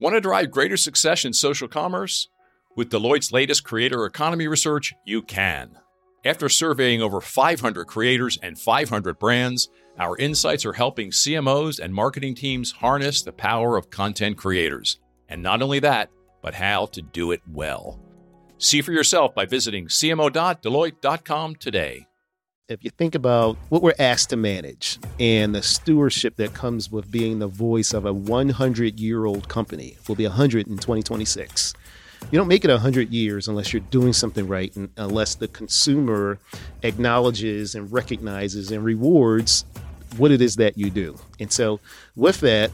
Want to drive greater success in social commerce? With Deloitte's latest creator economy research, you can. After surveying over 500 creators and 500 brands, our insights are helping CMOs and marketing teams harness the power of content creators. And not only that, but how to do it well. See for yourself by visiting cmo.deloitte.com today. If you think about what we're asked to manage and the stewardship that comes with being the voice of a 100 year old company, will be 100 in 2026. You don't make it 100 years unless you're doing something right and unless the consumer acknowledges and recognizes and rewards what it is that you do. And so, with that,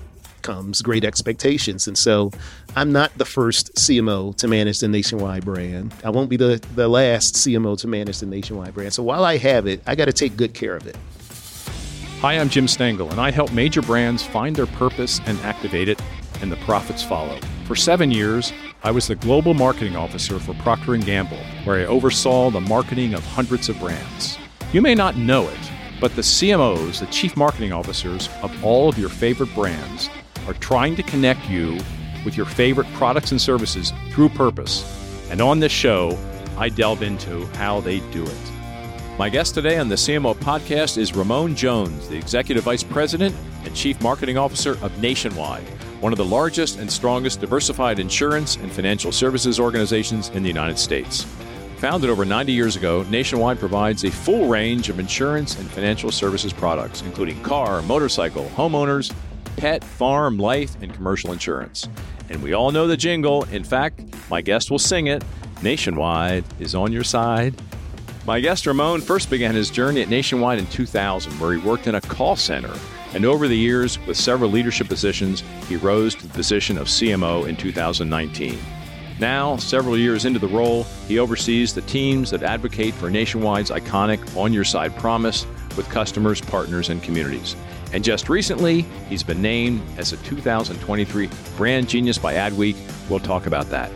comes great expectations. And so I'm not the first CMO to manage the nationwide brand. I won't be the, the last CMO to manage the nationwide brand. So while I have it, I got to take good care of it. Hi, I'm Jim Stengel, and I help major brands find their purpose and activate it, and the profits follow. For seven years, I was the global marketing officer for Procter & Gamble, where I oversaw the marketing of hundreds of brands. You may not know it, but the CMOs, the chief marketing officers of all of your favorite brands, are trying to connect you with your favorite products and services through purpose. And on this show, I delve into how they do it. My guest today on the CMO podcast is Ramon Jones, the Executive Vice President and Chief Marketing Officer of Nationwide, one of the largest and strongest diversified insurance and financial services organizations in the United States. Founded over 90 years ago, Nationwide provides a full range of insurance and financial services products, including car, motorcycle, homeowners, pet, farm, life, and commercial insurance. And we all know the jingle. In fact, my guest will sing it. Nationwide is on your side. My guest Ramon first began his journey at Nationwide in 2000, where he worked in a call center. And over the years, with several leadership positions, he rose to the position of CMO in 2019. Now, several years into the role, he oversees the teams that advocate for Nationwide's iconic On Your Side promise with customers, partners, and communities. And just recently, he's been named as a 2023 Brand Genius by Adweek. We'll talk about that.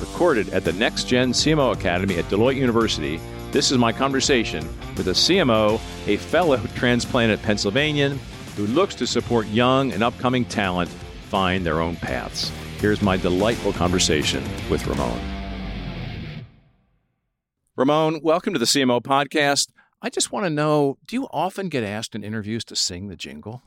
Recorded at the Next Gen CMO Academy at Deloitte University, this is my conversation with a CMO, a fellow transplanted Pennsylvanian who looks to support young and upcoming talent find their own paths. Here's my delightful conversation with Ramon. Ramon, welcome to the CMO podcast. I just want to know do you often get asked in interviews to sing the jingle?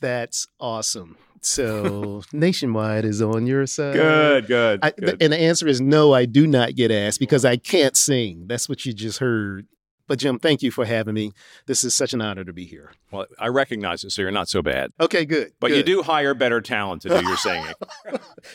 That's awesome. So nationwide is on your side. Good, good, I, good. And the answer is no, I do not get asked because I can't sing. That's what you just heard. But Jim, thank you for having me. This is such an honor to be here. Well, I recognize it, so you're not so bad. Okay, good. But good. you do hire better talent to do your singing.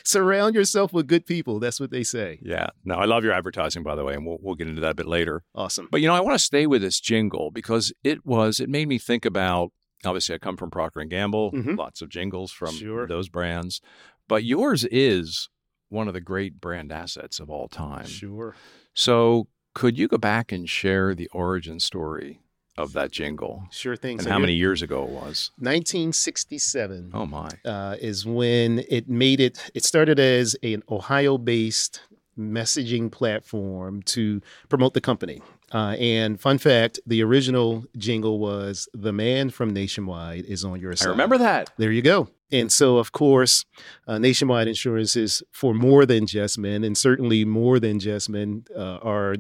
Surround yourself with good people. That's what they say. Yeah. No, I love your advertising, by the way, and we'll, we'll get into that a bit later. Awesome. But, you know, I want to stay with this jingle because it was, it made me think about, obviously I come from Procter & Gamble, Mhm. lots of jingles from Sure. those brands. But yours is one of the great brand assets of all time. Sure. So could you go back and share the origin story of that jingle Sure thing. and So how many years ago it was? 1967 Oh, my. uh, is when it made it. It started as an Ohio-based messaging platform to promote the company. Uh, and fun fact: the original jingle was "The man from Nationwide is on your I side." remember that. There you go. And so, of course, uh, Nationwide Insurance is for more than just men, and certainly more than just men uh, are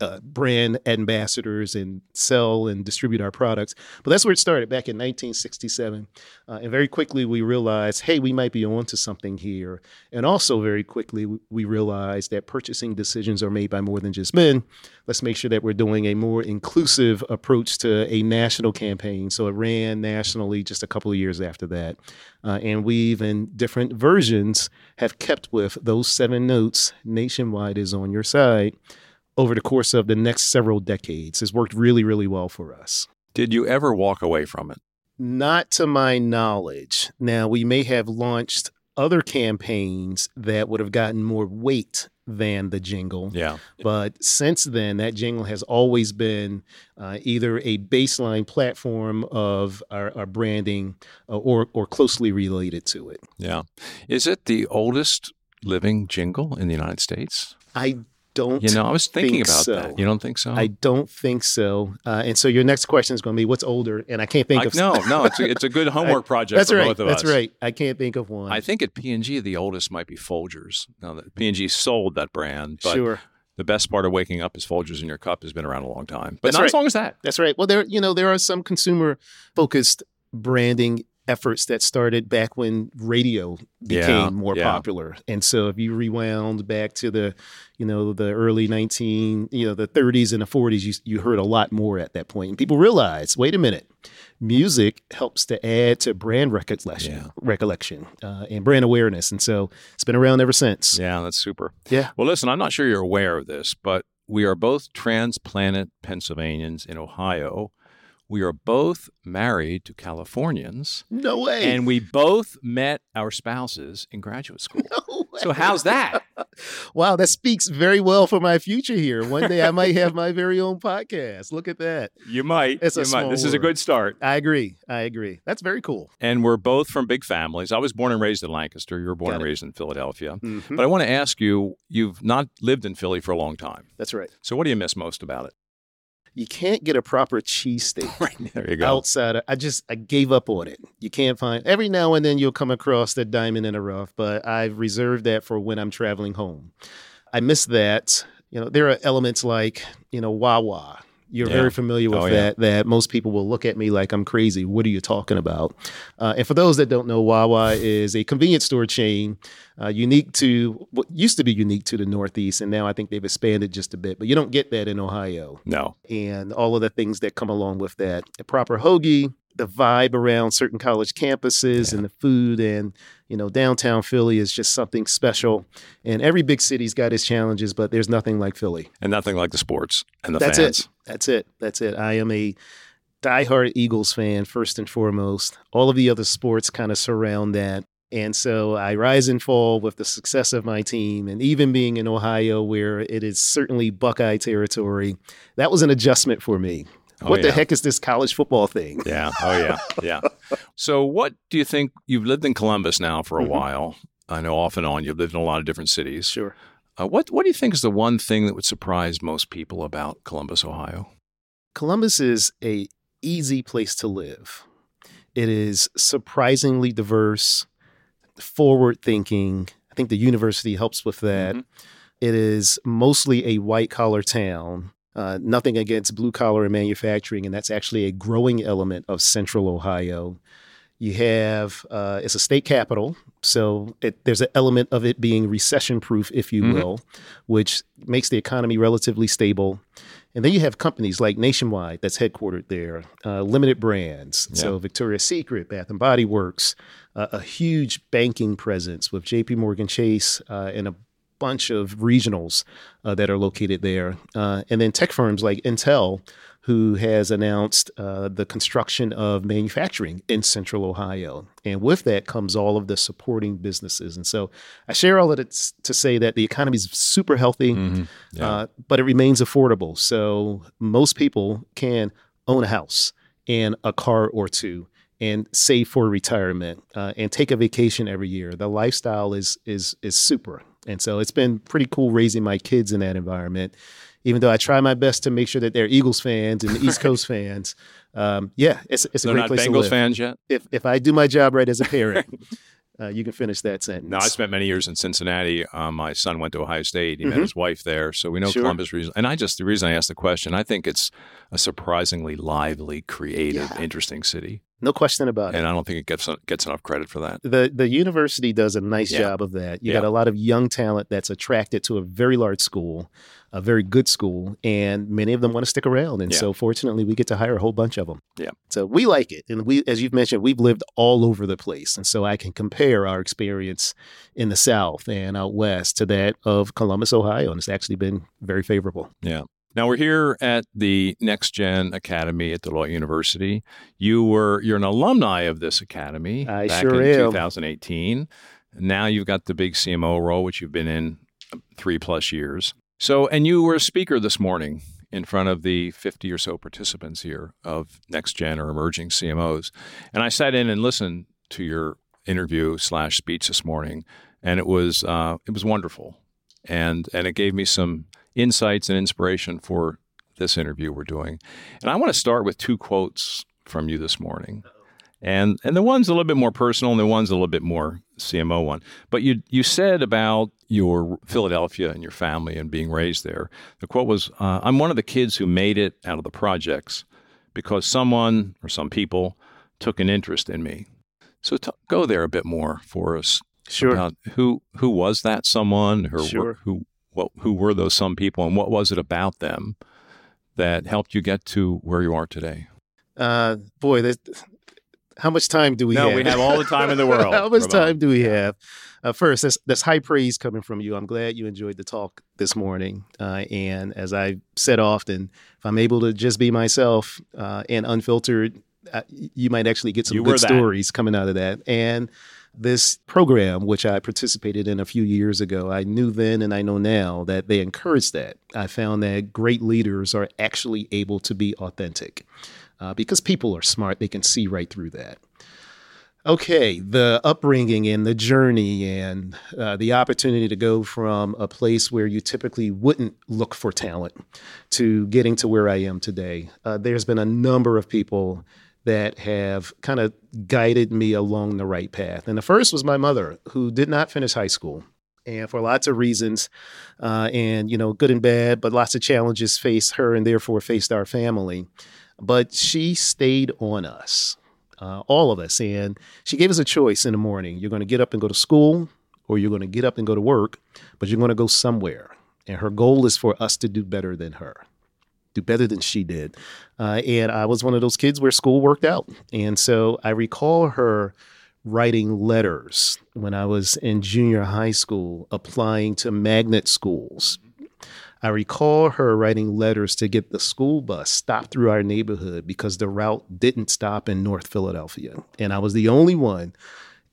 uh, brand ambassadors and sell and distribute our products. But that's where it started back in 1967. Uh, and very quickly, we realized, hey, we might be onto something here. And also, very quickly, we- we realized that purchasing decisions are made by more than just men. Let's make sure that we're doing a more inclusive approach to a national campaign. So it ran nationally just a couple of years after that. Uh, and we've, in different versions, have kept with those seven notes nationwide is on your side over the course of the next several decades. It's worked really, really well for us. Did you ever walk away from it? Not to my knowledge. Now, we may have launched other campaigns that would have gotten more weight than the jingle. Yeah. But since then, that jingle has always been uh, either a baseline platform of our, our branding uh, or, or closely related to it. Yeah. Is it the oldest living jingle in the United States? I don't. You know, I was thinking think about so. that. You don't think so? I don't think so. Uh, and so your next question is going to be, what's older? And I can't think I- of. no, no. It's a, it's a good homework project That's for right. both of That's us. right. I can't think of one. I think at P&G, the oldest might be Folgers. Now, that P&G sold that brand, but sure. the best part of waking up is Folgers in your cup has been around a long time. But That's not as long as that. That's right. Well, there, you know, there are some consumer focused branding efforts that started back when radio became Yeah, more yeah. popular. And so if you rewound back to the, you know, the early 19, you know, the 30s and the 40s, you, you heard a lot more at that point. And people realized, wait a minute, music helps to add to brand recollection, Yeah. recollection uh, and brand awareness. And so it's been around ever since. Yeah, that's super. Yeah. Well, listen, I'm not sure you're aware of this, but we are both transplanted Pennsylvanians in Ohio. We are both married to Californians, No way. and we both met our spouses in graduate school. No way. So how's that? Wow, that speaks very well for my future here. One day I might have my very own podcast. Look at that. You might. It's a you might. small This is a good start. I agree. I agree. That's very cool. And we're both from big families. I was born and raised in Lancaster. You were born Got and it. raised in Philadelphia. Mhm. But I want to ask you, you've not lived in Philly for a long time. That's right. So what do you miss most about it? You can't get a proper cheesesteak Right. There you go. outside. Of, I just I gave up on it. You can't find every now and then you'll come across the diamond in the rough, but I've reserved that for when I'm traveling home. I miss that. You know, there are elements like you know Wawa. You're Yeah. very familiar with Oh, yeah. that. That most people will look at me like I'm crazy. What are you talking about? Uh, and for those that don't know, Wawa is a convenience store chain uh, unique to what used to be unique to the Northeast, and now I think they've expanded just a bit. But you don't get that in Ohio No. and all of the things that come along with that. A proper hoagie, the vibe around certain college campuses, and the food, and you know, downtown Philly is just something special. And every big city's got its challenges, but there's nothing like Philly. And nothing like the sports and the That's fans. it. That's it. That's it. I am a diehard Eagles fan first and foremost. All of the other sports kind of surround that. And so I rise and fall with the success of my team. And even being in Ohio, where it is certainly Buckeye territory, that was an adjustment for me. Oh, what the heck is this college football thing? Yeah. Oh, yeah. Yeah. So, what do you think? You've lived in Columbus now for a Mhm. while. I know off and on you've lived in a lot of different cities. Sure. Uh, what What do you think is the one thing that would surprise most people about Columbus, Ohio? Columbus is a easy place to live. It is surprisingly diverse, forward thinking. I think the university helps with that. Mhm. It is mostly a white collar town. Uh, nothing against blue collar and manufacturing, and that's actually a growing element of central Ohio. You have uh, it's a state capital, so it, there's an element of it being recession proof, if you Mhm. will, which makes the economy relatively stable. And then you have companies like Nationwide that's headquartered there, uh, limited brands. So Victoria's Secret, Bath and Body Works, uh, a huge banking presence with J.P. Morgan Chase uh, and a bunch of regionals uh, that are located there, uh, and then tech firms like Intel, who has announced uh, the construction of manufacturing in Central Ohio, and with that comes all of the supporting businesses. And so, I share all of it to say that the economy is super healthy Yeah. uh, but it remains affordable. So most people can own a house and a car or two and save for retirement uh, and take a vacation every year. The lifestyle is is is super, and so it's been pretty cool raising my kids in that environment. Even though I try my best to make sure that they're Eagles fans and East Coast fans, um, yeah, it's it's a They're great not place to Bengals live. fans yet. If if I do my job right as a parent, uh, you can finish that sentence. No, I spent many years in Cincinnati. Um, my son went to Ohio State. He met Mhm. his wife there, so we know Sure. Columbus. Reason, and I just the reason I asked the question, I think it's a surprisingly lively, creative, Yeah. interesting city, no question about it. and I don't think it gets gets enough credit for that. the the university does a nice Yeah. job of that. You Yeah. got a lot of young talent that's attracted to a very large school, a very good school, and many of them want to stick around. And Yeah. so, fortunately, we get to hire a whole bunch of them. Yeah. So we like it, and we, as you've mentioned, we've lived all over the place, and so I can compare our experience in the South and out west to that of Columbus, Ohio, and it's actually been very favorable. Now we're here at the Next Gen Academy at Deloitte University. You were you're an alumni of this academy I back sure in am. 2018. Now you've got the big CMO role, which you've been in three plus years. So, and you were a speaker this morning in front of the 50 or so participants here of Next Gen or emerging CMOs, and I sat in and listened to your interview slash speech this morning, and it was uh, it was wonderful, and and it gave me some insights and inspiration for this interview we're doing. And I want to start with two quotes from you this morning. And and the one's a little bit more personal and the one's a little bit more CMO one. But you you said about your Philadelphia and your family and being raised there. The quote was, uh, "I'm one of the kids who made it out of the projects because someone or some people took an interest in me." So t- go there a bit more for us. Sure. About who who was that someone? Or Sure. who what who were those some people and what was it about them that helped you get to where you are today? Uh, boy, that, how much time do we No, have? we have all the time in the world, how much Ramon. time do we have? Uh, first, that's, that's high praise coming from you. I'm glad you enjoyed the talk this morning. Uh, and as I said often, if I'm able to just be myself uh, and unfiltered, uh, you might actually get some You good stories coming out of that. And this program, which I participated in a few years ago, I knew then and I know now that they encourage that. I found that great leaders are actually able to be authentic uh, because people are smart. They can see right through that. Okay, the upbringing and the journey and uh, the opportunity to go from a place where you typically wouldn't look for talent to getting to where I am today. Uh, there's been a number of people that have kind of guided me along the right path. And the first was my mother, who did not finish high school. And for lots of reasons, uh, and you know, good and bad, but lots of challenges faced her and therefore faced our family. But she stayed on us uh, all of us. And she gave us a choice in the morning. You're going to get up and go to school, or you're going to get up and go to work, but you're going to go somewhere. And her goal is for us to do better than her, do better than she did. Uh, and I was one of those kids where school worked out. And so I recall her writing letters when I was in junior high school, applying to magnet schools. I recall her writing letters to get the school bus stopped through our neighborhood because the route didn't stop in North Philadelphia. And I was the only one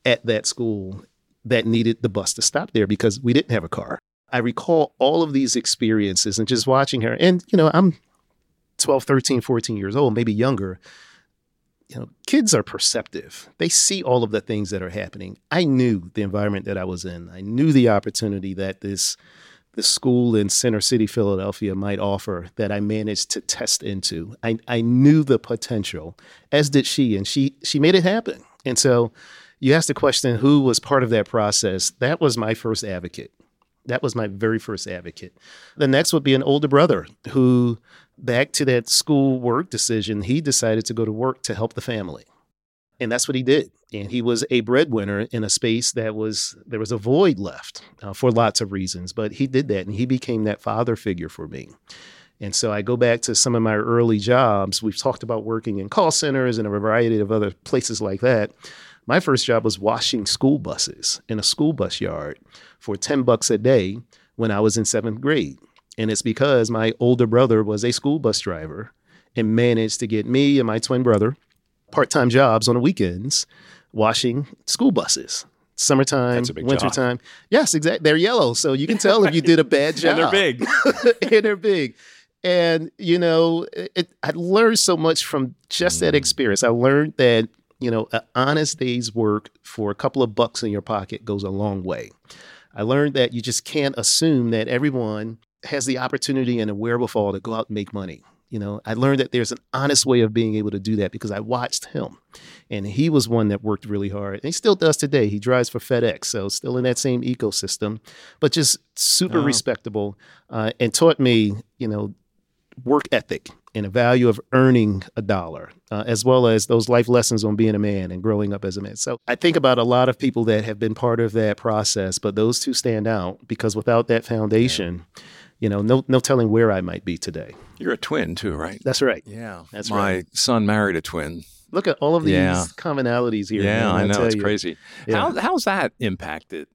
at that school that needed the bus to stop there because we didn't have a car. I recall all of these experiences and just watching her. And, you know, I'm 12, 13, 14 years old, maybe younger. You know, kids are perceptive. They see all of the things that are happening. I knew the environment that I was in. I knew the opportunity that this the school in Center City, Philadelphia might offer that I managed to test into. I, I knew the potential, as did she, and she she made it happen. And so you asked the question, who was part of that process? That was my first advocate. That was my very first advocate. The next would be an older brother who, back to that school work decision, he decided to go to work to help the family. And that's what he did. And he was a breadwinner in a space that was, there was a void left uh, for lots of reasons. But he did that and he became that father figure for me. And so I go back to some of my early jobs. We've talked about working in call centers and a variety of other places like that. My first job was washing school buses in a school bus yard for 10 bucks a day when I was in seventh grade. And it's because my older brother was a school bus driver and managed to get me and my twin brother part time jobs on the weekends washing school buses. Summertime, That's a job. wintertime. Yes, exactly. They're yellow. So you can tell if you did a bad job. And they're big. and they're big. And you know, it, I learned so much from just that mm. experience. I learned that you know, an honest day's work for a couple of bucks in your pocket goes a long way. I learned that you just can't assume that everyone has the opportunity and the wherewithal to go out and make money. You know, I learned that there's an honest way of being able to do that because I watched him. And he was one that worked really hard. And he still does today. He drives for FedEx, so still in that same ecosystem, but just super Oh. respectable uh, and taught me, you know, work ethic and the value of earning a dollar, uh, as well as those life lessons on being a man and growing up as a man. So I think about a lot of people that have been part of that process, but those two stand out because without that foundation, you know, no no telling where I might be today. You're a twin too, right? That's right. Yeah, That's My right. son married a twin. Look at all of these Yeah. commonalities here. yeah, man, I know it's you. crazy. Yeah. How how's that impacted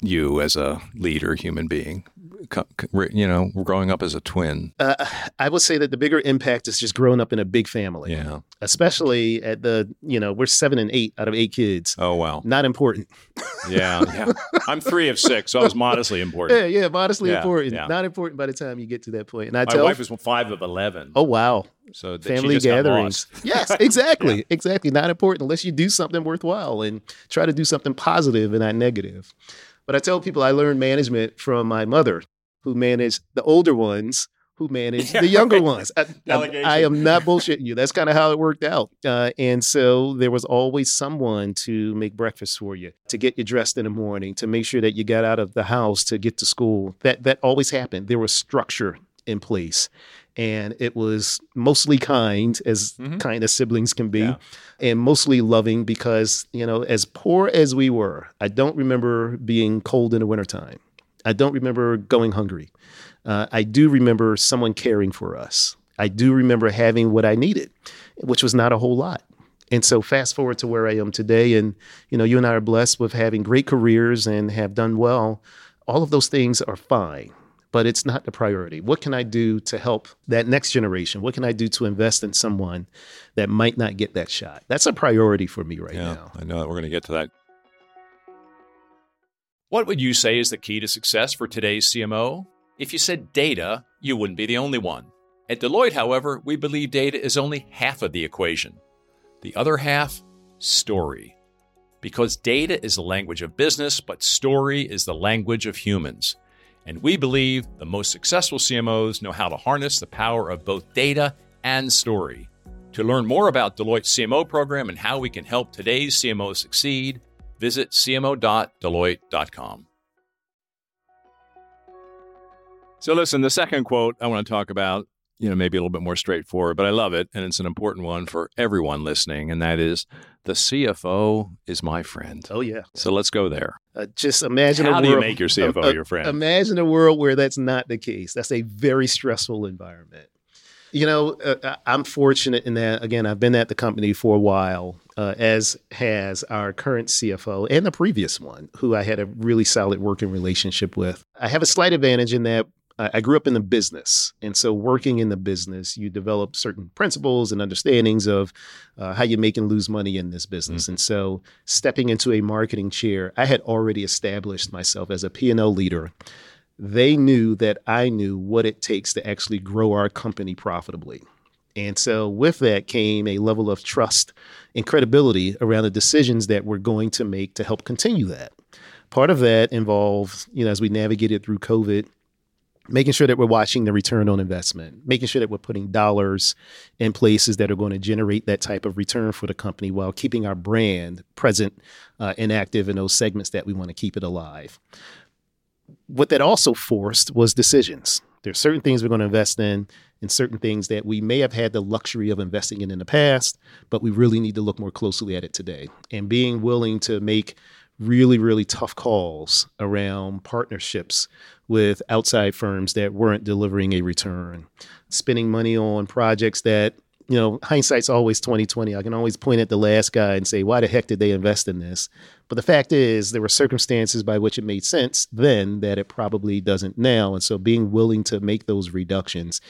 you as a leader, human being? Co- co- You know, growing up as a twin. Uh, I would say that the bigger impact is just growing up in a big family, Yeah. especially at the, you know, we're seven and eight out of eight kids. Oh wow. Not important. Yeah. Yeah. I'm three of six, so I was modestly important. Yeah, yeah, modestly Yeah, important. yeah. Not important by the time you get to that point. And I tell My tell, wife was five of eleven. oh wow, so that she family just got gatherings. lost. yes, exactly, exactly. Not important unless you do something worthwhile and try to do something positive and not negative. But I tell people I learned management from my mother, who managed the older ones who manage the younger ones. I, I, I, am not bullshitting you. That's kind of how it worked out. Uh, and so there was always someone to make breakfast for you, to get you dressed in the morning, to make sure that you got out of the house to get to school. That that always happened. There was structure in place. And it was mostly kind, as mm-hmm. kind as siblings can be, yeah. and mostly loving because, you know, as poor as we were, I don't remember being cold in the wintertime. I don't remember going hungry. Uh, I do remember someone caring for us. I do remember having what I needed, which was not a whole lot. And so fast forward to where I am today, and you know, you and I are blessed with having great careers and have done well. All of those things are fine, but it's not the priority. What can I do to help that next generation? What can I do to invest in someone that might not get that shot? That's a priority for me right yeah, now. I know that we're going to get to that. What would you say is the key to success for today's CMO? If you said data, you wouldn't be the only one. At Deloitte, however, we believe data is only half of the equation. The other half, story. Because data is the language of business, but story is the language of humans. And we believe the most successful CMOs know how to harness the power of both data and story. To learn more about Deloitte's CMO program and how we can help today's CMOs succeed, visit cmo.deloitte.com. So, listen, the second quote I want to talk about, you know, maybe a little bit more straightforward, but I love it. And it's an important one for everyone listening. And that is the CFO is my friend. Oh, yeah. So let's go there. Uh, just imagine How do you make your CFO uh, your friend? Imagine a world where that's not the case. That's a very stressful environment. You know, uh, I'm fortunate in that, again, I've been at the company for a while, uh, as has our current CFO and the previous one, who I had a really solid working relationship with. I have a slight advantage in that I grew up in the business. And so, working in the business, you develop certain principles and understandings of uh, how you make and lose money in this business. Mm-hmm. And so, stepping into a marketing chair, I had already established myself as a P&L leader. They knew that I knew what it takes to actually grow our company profitably. And so, with that came a level of trust and credibility around the decisions that we're going to make to help continue that. Part of that involved, you know, as we navigated through COVID, making sure that we're watching the return on investment, making sure that we're putting dollars in places that are going to generate that type of return for the company while keeping our brand present uh, and active in those segments that we want to keep it alive. What that also forced was decisions. There's certain things we're going to invest in and certain things that we may have had the luxury of investing in in the past, but we really need to look more closely at it today. And being willing to make really, really tough calls around partnerships with outside firms that weren't delivering a return, spending money on projects that you know, hindsight's always 2020. I can always point at the last guy and say, why the heck did they invest in this? But the fact is, there were circumstances by which it made sense then that it probably doesn't now. And so being willing to make those reductions,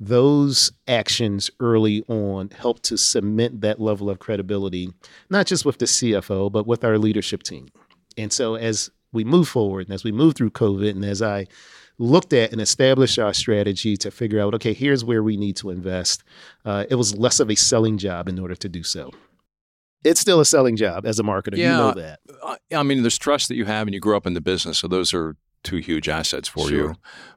those actions early on help to cement that level of credibility, not just with the CFO, but with our leadership team. And so as we move forward and as we move through COVID and as I looked at and established our strategy to figure out, okay, here's where we need to invest, uh, it was less of a selling job in order to do so. It's still a selling job as a marketer. Yeah, you know that. I mean, there's trust that you have and you grew up in the business. So those are two huge assets for sure. you.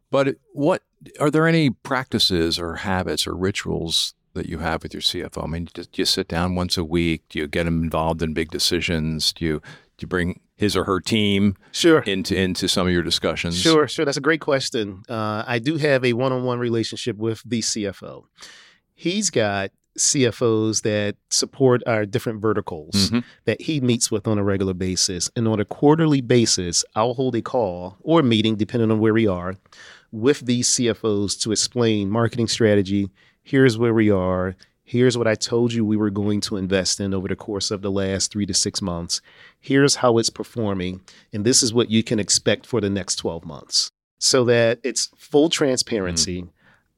But what are there any practices or habits or rituals that you have with your CFO? I mean, do you sit down once a week? Do you get him involved in big decisions? Do you do you bring his or her team sure into into some of your discussions? Sure, sure. That's a great question. Uh, I do have a one on one relationship with the CFO. He's got CFOs that support our different verticals mm-hmm. that he meets with on a regular basis. And on a quarterly basis, I'll hold a call or meeting, depending on where we are, with these CFOs to explain marketing strategy. Here's where we are Here's what I told you we were going to invest in over the course of the last three to six months. Here's how it's performing. And this is what you can expect for the next 12 months. So that it's full transparency. Mm-hmm.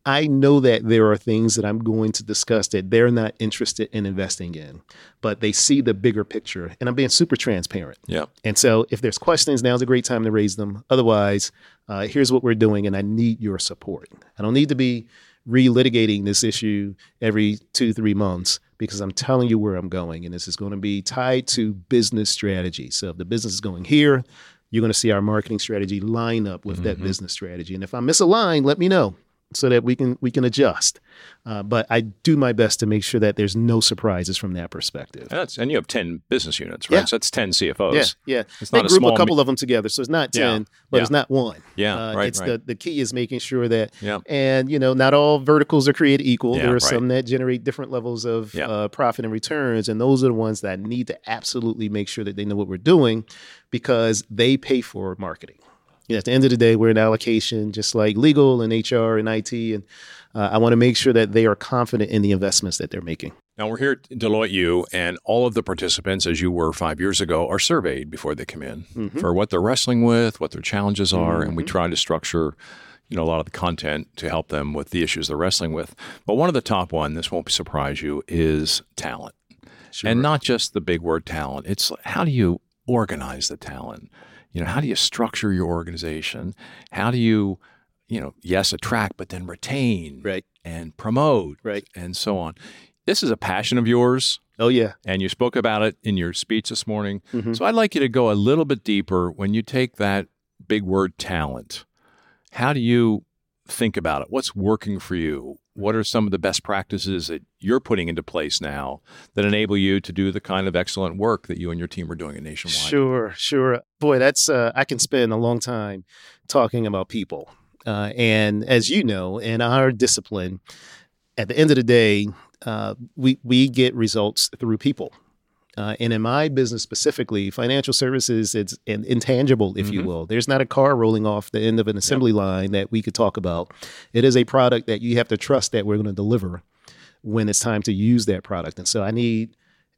I know that there are things that I'm going to discuss that they're not interested in investing in, but they see the bigger picture. And I'm being super transparent. Yeah. And so if there's questions, now's a great time to raise them. Otherwise, uh, here's what we're doing, and I need your support. I don't need to be relitigating this issue every two, three months because I'm telling you where I'm going. And this is going to be tied to business strategy. So if the business is going here, you're going to see our marketing strategy line up with that Mhm. business strategy. And if I misalign, let me know so that we can we can adjust. Uh, but I do my best to make sure that there's no surprises from that perspective. And, that's, and you have 10 business units, right? Yeah. So that's 10 CFOs. Yeah, yeah. It's They not a group small. a couple of them together, so it's not Yeah, ten, but yeah. it's not one. yeah, Uh, right, it's right. the the key is making sure that yeah. and you know not all verticals are created equal Yeah, there are right. some that generate different levels of Yeah. uh, profit and returns and those are the ones that need to absolutely make sure that they know what we're doing because they pay for marketing you know, at the end of the day we're in allocation just like legal and hr and it and uh, i want to make sure that they are confident in the investments that they're making Now we're here at Deloitte U, and all of the participants, as you were five years ago, are surveyed before they come in Mhm. for what they're wrestling with, what their challenges are, and we Mhm. try to structure, you know, a lot of the content to help them with the issues they're wrestling with. But one of the top one, this won't surprise you, is talent, and not just the big word talent. It's how do you organize the talent? You know, how do you structure your organization? How do you, you know, yes, attract, but then retain right and promote right and so on. This is a passion of yours, oh yeah and you spoke about it in your speech this morning. Mhm. So I'd like you to go a little bit deeper when you take that big word talent. How do you think about it? What's working for you? What are some of the best practices that you're putting into place now that enable you to do the kind of excellent work that you and your team are doing at Nationwide? Sure, sure. Boy, that's uh, I can spend a long time talking about people. Uh, and as you know, in our discipline, at the end of the day, uh, we we get results through people. Uh, and in my business specifically, financial services, it's an intangible, if you Mhm. will. There's not a car rolling off the end of an assembly line that we could talk about. It is a product that you have to trust that we're going to deliver when it's time to use that product. And so I need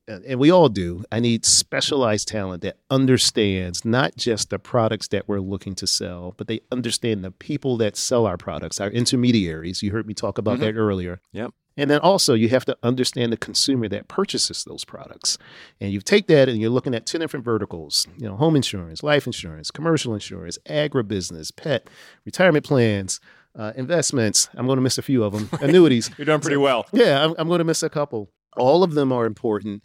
uh, and we all do, I need specialized talent that understands not just the products that we're looking to sell, but they understand the people that sell our products, our intermediaries. You heard me talk about Mhm. that earlier. Yep. And then also you have to understand the consumer that purchases those products. And you take that and you're looking at 10 different verticals, you know, home insurance, life insurance, commercial insurance, agribusiness, pet, retirement plans, uh, investments. I'm going to miss a few of them. Annuities. You're doing pretty well. Yeah, I'm, I'm going to miss a couple. All of them are important.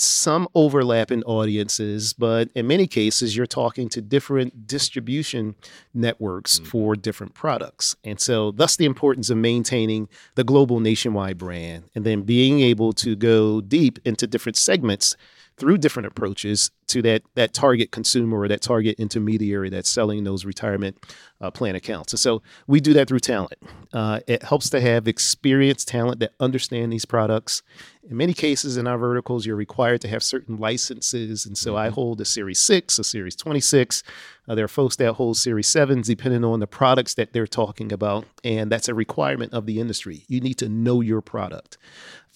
Some overlap in audiences, but in many cases, you're talking to different distribution networks Mhm. for different products. And so, thus, the importance of maintaining the global nationwide brand and then being able to go deep into different segments through different approaches to that, that target consumer or that target intermediary that's selling those retirement uh, plan accounts. And so, we do that through talent. Uh, it helps to have experienced talent that understand these products. In many cases, in our verticals, you're required to have certain licenses, and so I Mhm. hold a Series Six, a Series Twenty Six. Uh, there are folks that hold Series Sevens, depending on the products that they're talking about, and that's a requirement of the industry. You need to know your product.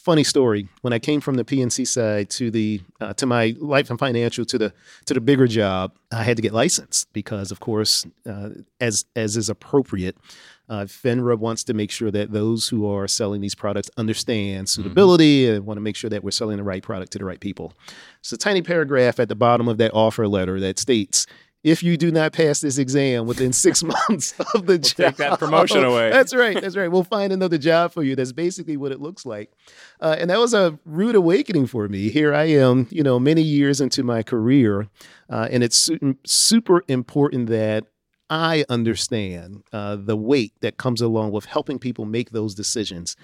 Funny story: when I came from the P&C side to the uh, to my life and financial to the to the bigger job, I had to get licensed because, of course, uh, as as is appropriate, uh, FINRA wants to make sure that those who are selling these products understand suitability and want to make sure that we're selling the right product to the right people. It's a tiny paragraph at the bottom of that offer letter that states. If you do not pass this exam within six months of the job, take that promotion away. That's right. That's right. We'll find another job for you. That's basically what it looks like. Uh, and that was a rude awakening for me. Here I am, you know, many years into my career, uh, and it's su- super important that I understand uh, the weight that comes along with helping people make those decisions,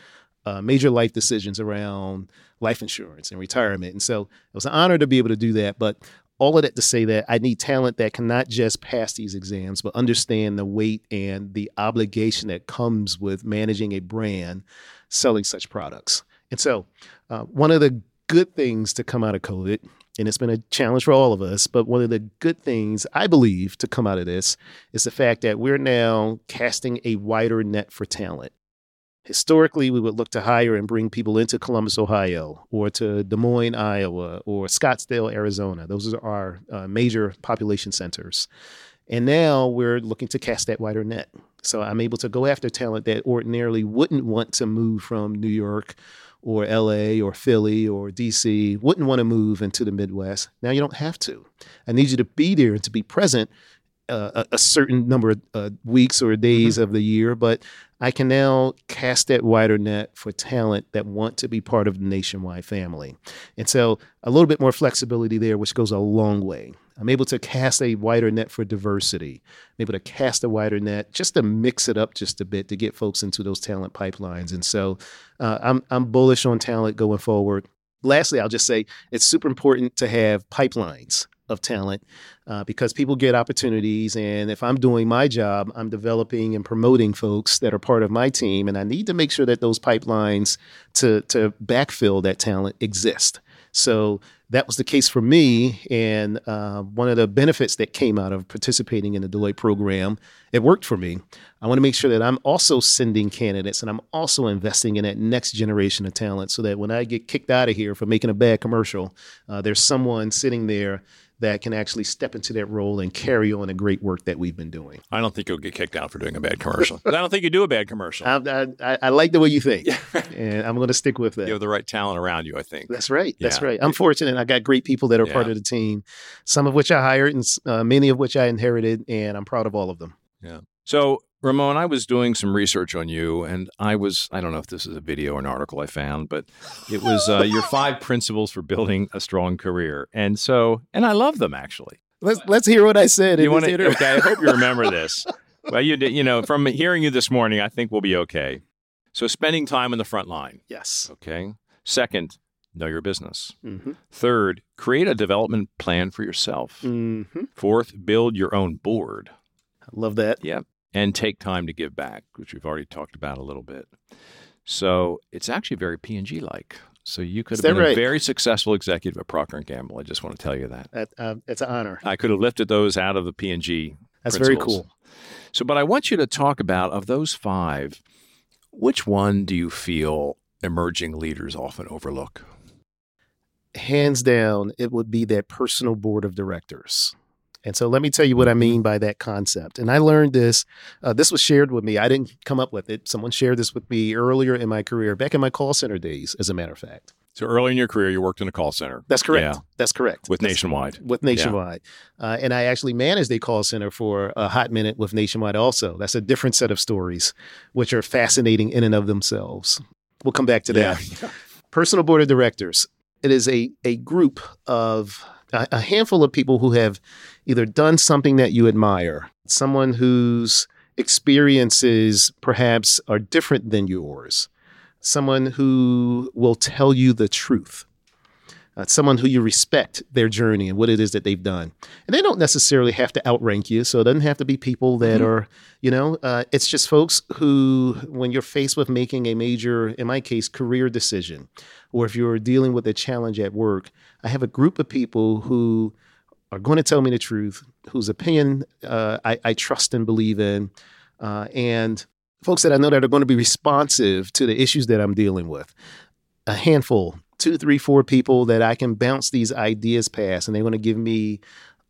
uh, major life decisions around life insurance and retirement. And so it was an honor to be able to do that. But all of that to say that I need talent that can not just pass these exams, but understand the weight and the obligation that comes with managing a brand selling such products. And so, uh, one of the good things to come out of COVID, and it's been a challenge for all of us, but one of the good things I believe to come out of this is the fact that we're now casting a wider net for talent. Historically, we would look to hire and bring people into Columbus, Ohio, or to Des Moines, Iowa, or Scottsdale, Arizona. Those are our uh, major population centers. And now we're looking to cast that wider net. So I'm able to go after talent that ordinarily wouldn't want to move from New York or LA or Philly or DC, wouldn't want to move into the Midwest. Now you don't have to. I need you to be there and to be present a, a, certain number of uh, weeks or days mm-hmm. of the year, but I can now cast that wider net for talent that want to be part of the nationwide family. And so a little bit more flexibility there, which goes a long way. I'm able to cast a wider net for diversity. I'm able to cast a wider net just to mix it up just a bit to get folks into those talent pipelines. And so uh, I'm, I'm bullish on talent going forward. Lastly, I'll just say it's super important to have pipelines of talent uh, because people get opportunities. And if I'm doing my job, I'm developing and promoting folks that are part of my team. And I need to make sure that those pipelines to, to backfill that talent exist. So that was the case for me. And uh, one of the benefits that came out of participating in the Deloitte program, it worked for me. I want to make sure that I'm also sending candidates and I'm also investing in that next generation of talent so that when I get kicked out of here for making a bad commercial, uh, there's someone sitting there that can actually step into that role and carry on the great work that we've been doing. I don't think you'll get kicked out for doing a bad commercial. I don't think you do a bad commercial. I, I, I like the way you think, and I'm going to stick with that. You have the right talent around you, I think. That's right. That's yeah. right. I'm fortunate. I got great people that are yeah. part of the team, some of which I hired and uh, many of which I inherited, and I'm proud of all of them. Yeah. So Ramon, I was doing some research on you, and I was, I don't know if this is a video or an article I found, but it was uh, your five principles for building a strong career. And so, and I love them actually. Let's, let's hear what I said. You want to, okay, I hope you remember this. well, you did, you know, from hearing you this morning, I think we'll be okay. So, spending time in the front line. Yes. Okay. Second, know your business. Mm-hmm. Third, create a development plan for yourself. Mm-hmm. Fourth, build your own board. I love that. Yep and take time to give back, which we've already talked about a little bit. So it's actually very P&G like. So you could have been right? a very successful executive at Procter and Gamble. I just want to tell you that. that uh, it's an honor. I could have lifted those out of the P&G. That's principles. very cool. So, but I want you to talk about of those five, which one do you feel emerging leaders often overlook? Hands down, it would be that personal board of directors. And so let me tell you what I mm-hmm. mean by that concept. And I learned this. Uh, this was shared with me. I didn't come up with it. Someone shared this with me earlier in my career, back in my call center days, as a matter of fact. So early in your career, you worked in a call center. That's correct. Yeah. That's correct. With Nationwide. With Nationwide. Yeah. Uh, and I actually managed a call center for a hot minute with Nationwide also. That's a different set of stories, which are fascinating in and of themselves. We'll come back to that. Yeah. Personal Board of Directors. It is a, a group of a, handful of people who have either done something that you admire, someone whose experiences perhaps are different than yours, someone who will tell you the truth. Uh, someone who you respect their journey and what it is that they've done. And they don't necessarily have to outrank you. So it doesn't have to be people that mm-hmm. are, you know, uh, it's just folks who, when you're faced with making a major, in my case, career decision, or if you're dealing with a challenge at work, I have a group of people who are going to tell me the truth, whose opinion uh, I, I, trust and believe in, uh, and folks that I know that are going to be responsive to the issues that I'm dealing with. A handful, two, three, four people that I can bounce these ideas past, and they're going to give me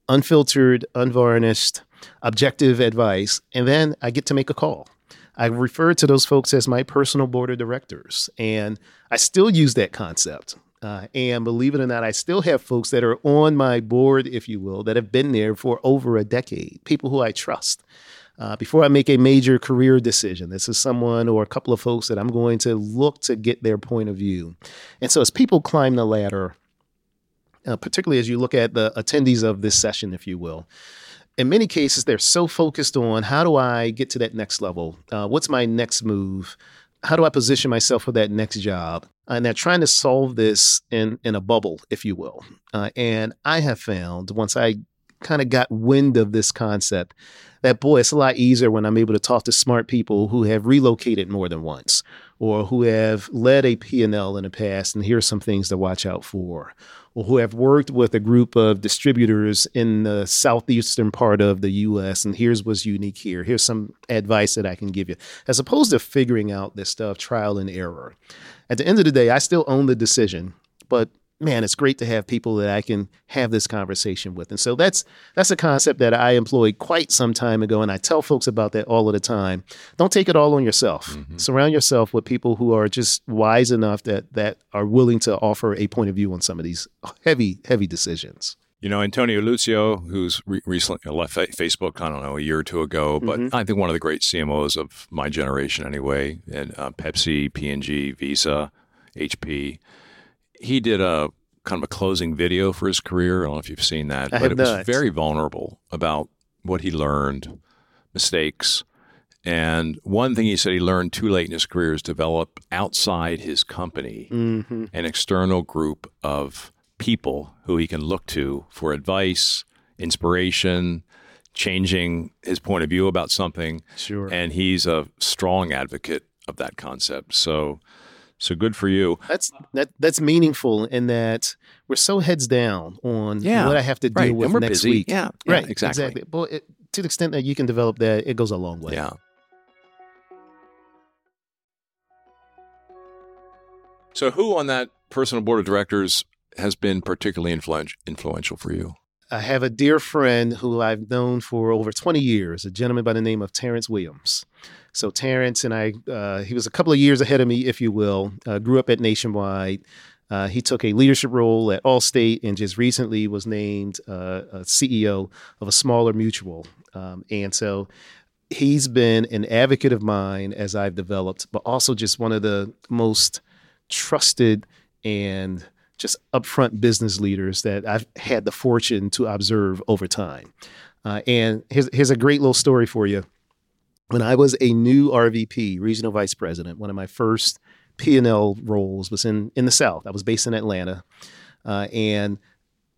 unfiltered, unvarnished, objective advice, and then I get to make a call. I refer to those folks as my personal board of directors, and I still use that concept. Uh, and believe it or not, I still have folks that are on my board, if you will, that have been there for over a decade, people who I trust. Uh, before I make a major career decision, this is someone or a couple of folks that I'm going to look to get their point of view. And so as people climb the ladder, uh, particularly as you look at the attendees of this session, if you will, in many cases, they're so focused on how do I get to that next level? Uh, what's my next move? How do I position myself for that next job? and they're trying to solve this in in a bubble, if you will. Uh, and I have found once I kind of got wind of this concept that boy, it's a lot easier when I'm able to talk to smart people who have relocated more than once or who have led a P&L in the past and here's some things to watch out for or who have worked with a group of distributors in the southeastern part of the US and here's what's unique here. Here's some advice that I can give you. As opposed to figuring out this stuff trial and error. At the end of the day, I still own the decision, but man, it's great to have people that I can have this conversation with. And so that's that's a concept that I employed quite some time ago, and I tell folks about that all of the time. Don't take it all on yourself. Mm-hmm. Surround yourself with people who are just wise enough that that are willing to offer a point of view on some of these heavy heavy decisions. You know, Antonio Lucio, who's re- recently left Facebook, I don't know, a year or two ago, but mm-hmm. I think one of the great CMOs of my generation anyway, and uh, Pepsi, P&G, Visa, HP. He did a kind of a closing video for his career. I don't know if you've seen that, I but it not. was very vulnerable about what he learned, mistakes. And one thing he said he learned too late in his career is develop outside his company mm-hmm. an external group of people who he can look to for advice, inspiration, changing his point of view about something. Sure. And he's a strong advocate of that concept. So so good for you. That's that that's meaningful in that we're so heads down on yeah, what I have to deal right. with next busy. week. Yeah, right. Exactly. Exactly. But it, to the extent that you can develop that, it goes a long way. Yeah. So, who on that personal board of directors has been particularly influential for you? I have a dear friend who I've known for over 20 years, a gentleman by the name of Terrence Williams. So Terrence and I, uh, he was a couple of years ahead of me, if you will. Uh, grew up at Nationwide. Uh, he took a leadership role at Allstate and just recently was named uh, a CEO of a smaller mutual. Um, and so he's been an advocate of mine as I've developed, but also just one of the most trusted and just upfront business leaders that I've had the fortune to observe over time. Uh, and here's, here's a great little story for you. When I was a new RVP, regional vice president, one of my first P&L roles was in, in the South. I was based in Atlanta. Uh, and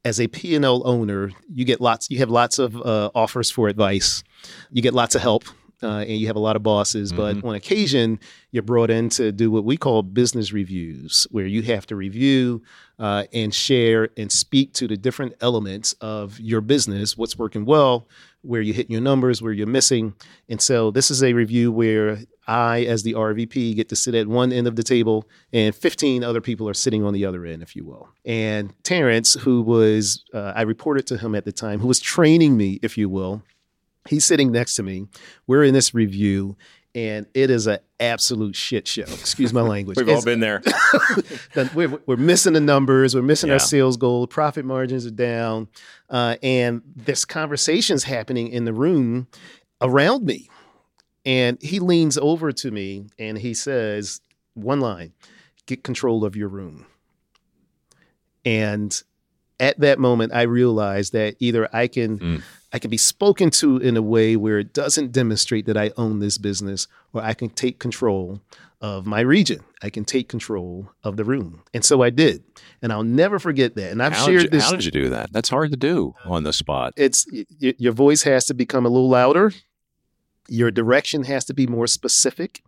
as a P&L owner, you get lots, you have lots of uh, offers for advice. You get lots of help uh, and you have a lot of bosses. Mm-hmm. But on occasion, you're brought in to do what we call business reviews, where you have to review uh, and share and speak to the different elements of your business, what's working well, where you're hitting your numbers, where you're missing. And so this is a review where I, as the RVP, get to sit at one end of the table and 15 other people are sitting on the other end, if you will. And Terrence, who was, uh, I reported to him at the time, who was training me, if you will, He's sitting next to me. We're in this review, and it is an absolute shit show. Excuse my language. We've all been there. we're, we're, missing the numbers. We're missing yeah. our sales goal. Profit margins are down, uh, and this conversation's happening in the room around me. And he leans over to me and he says, "One line: Get control of your room." And at that moment, I realized that either I can mm. I can be spoken to in a way where it doesn't demonstrate that I own this business, or I can take control of my region. I can take control of the room, and so I did, and I'll never forget that. And I've how shared you, this. How did you do that? That's hard to do on the spot. It's y- your voice has to become a little louder. Your direction has to be more specific.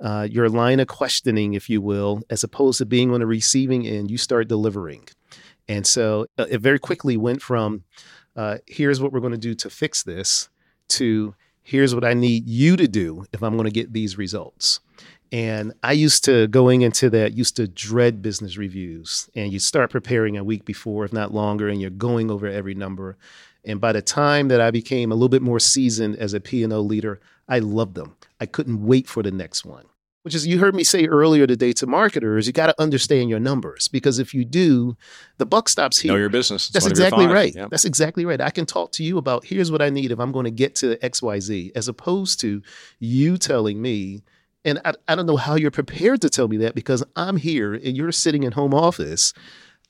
Uh, your line of questioning, if you will, as opposed to being on the receiving end, you start delivering. And so uh, it very quickly went from uh, here's what we're going to do to fix this to here's what I need you to do if I'm going to get these results. And I used to going into that, used to dread business reviews. And you start preparing a week before, if not longer, and you're going over every number. And by the time that I became a little bit more seasoned as a P&L leader, I loved them. I couldn't wait for the next one which is you heard me say earlier today to marketers, you got to understand your numbers because if you do, the buck stops here. Know your business. That's exactly right. Yep. That's exactly right. I can talk to you about here's what I need if I'm going to get to XYZ, as opposed to you telling me, and I, I don't know how you're prepared to tell me that because I'm here and you're sitting in home office.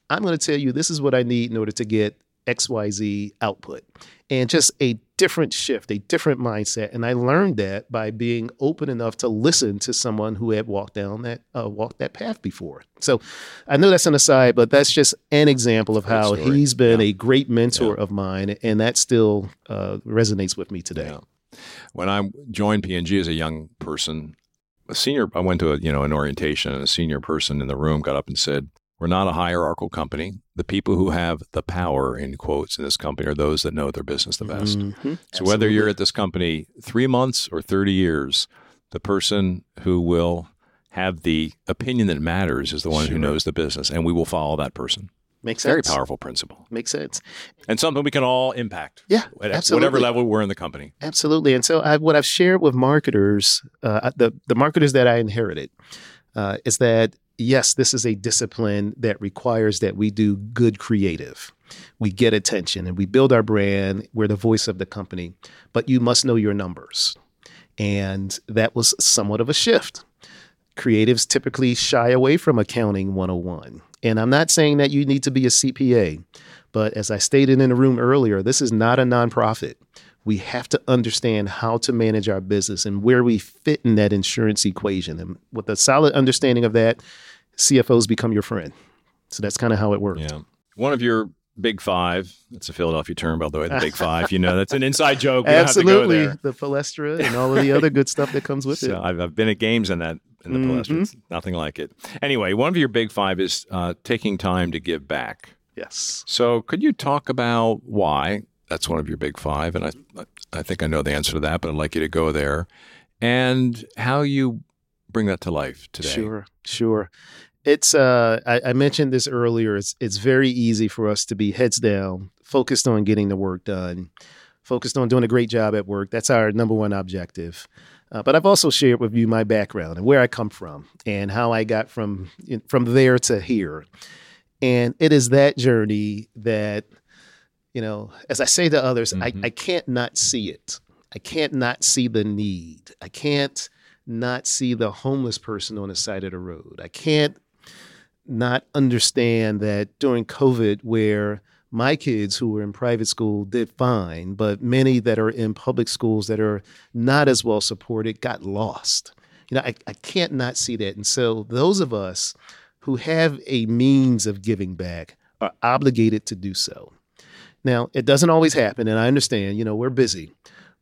I'm going to tell you this is what I need in order to get XYZ output and just a different shift, a different mindset. And I learned that by being open enough to listen to someone who had walked down that uh, walked that path before. So I know that's an aside, but that's just an example of how he's been yeah. a great mentor yeah. of mine, and that still uh, resonates with me today. Yeah. When I joined P&G as a young person, a senior, I went to a you know an orientation, and a senior person in the room got up and said, we're not a hierarchical company. The people who have the power, in quotes, in this company are those that know their business the best. Mm-hmm. So Absolutely. whether you're at this company three months or 30 years, the person who will have the opinion that matters is the one sure. who knows the business, and we will follow that person. Makes sense. Very powerful principle. Makes sense. And something we can all impact. Yeah, at absolutely. whatever level we're in the company. Absolutely. And so I, what I've shared with marketers, uh, the, the marketers that I inherited, uh, is that yes, this is a discipline that requires that we do good creative. We get attention and we build our brand. We're the voice of the company, but you must know your numbers. And that was somewhat of a shift. Creatives typically shy away from accounting 101. And I'm not saying that you need to be a CPA, but as I stated in the room earlier, this is not a nonprofit. We have to understand how to manage our business and where we fit in that insurance equation. And with a solid understanding of that, CFOs become your friend. So that's kind of how it works. Yeah. One of your Big Five. That's a Philadelphia term, by the way. The Big Five. You know, that's an inside joke. We Absolutely, the Palestra and all of the other good stuff that comes with so it. I've, I've been at games in that in the mm-hmm. Palestra. It's nothing like it. Anyway, one of your Big Five is uh, taking time to give back. Yes. So, could you talk about why that's one of your Big Five? And I, I think I know the answer to that, but I'd like you to go there, and how you bring that to life today. Sure, sure. It's uh I, I, mentioned this earlier it's it's very easy for us to be heads down focused on getting the work done focused on doing a great job at work. That's our number one objective. Uh, but i've also shared with you my background and where i come from and how i got from from there to here. And it is that journey that you know as i say to others mm-hmm. I, I can't not see it. I can't not see the need. I can't not see the homeless person on the side of the road. I can't not understand that during COVID, where my kids who were in private school did fine, but many that are in public schools that are not as well supported got lost. You know, I, I can't not see that. And so those of us who have a means of giving back are obligated to do so. Now, it doesn't always happen, and I understand, you know, we're busy,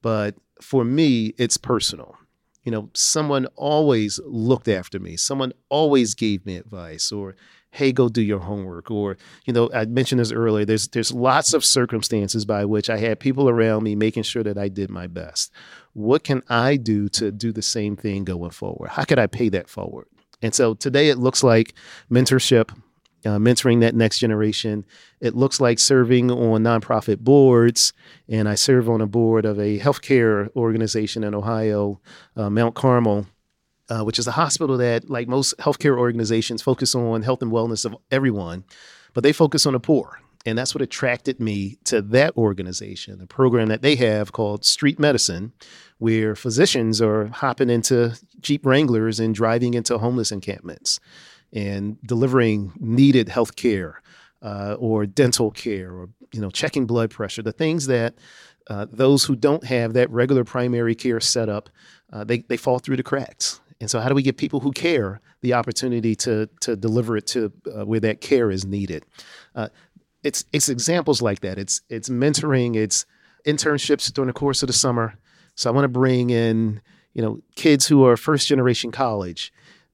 but for me, it's personal you know, someone always looked after me. Someone always gave me advice or, hey, go do your homework. Or, you know, I mentioned this earlier. There's there's lots of circumstances by which I had people around me making sure that I did my best. What can I do to do the same thing going forward? How could I pay that forward? And so today it looks like mentorship, uh, mentoring that next generation. It looks like serving on nonprofit boards, and I serve on a board of a healthcare organization in Ohio, uh, Mount Carmel. Uh, which is a hospital that, like most healthcare organizations, focus on health and wellness of everyone, but they focus on the poor. And that's what attracted me to that organization, the program that they have called Street Medicine, where physicians are hopping into Jeep Wranglers and driving into homeless encampments and delivering needed health care uh, or dental care or you know checking blood pressure the things that uh, those who don't have that regular primary care setup uh, they, they fall through the cracks. And so how do we give people who care the opportunity to to deliver it to uh, where that care is needed? Uh, it's it's examples like that. It's it's mentoring it's internships during the course of the summer. So i want to bring in you know kids who are first generation college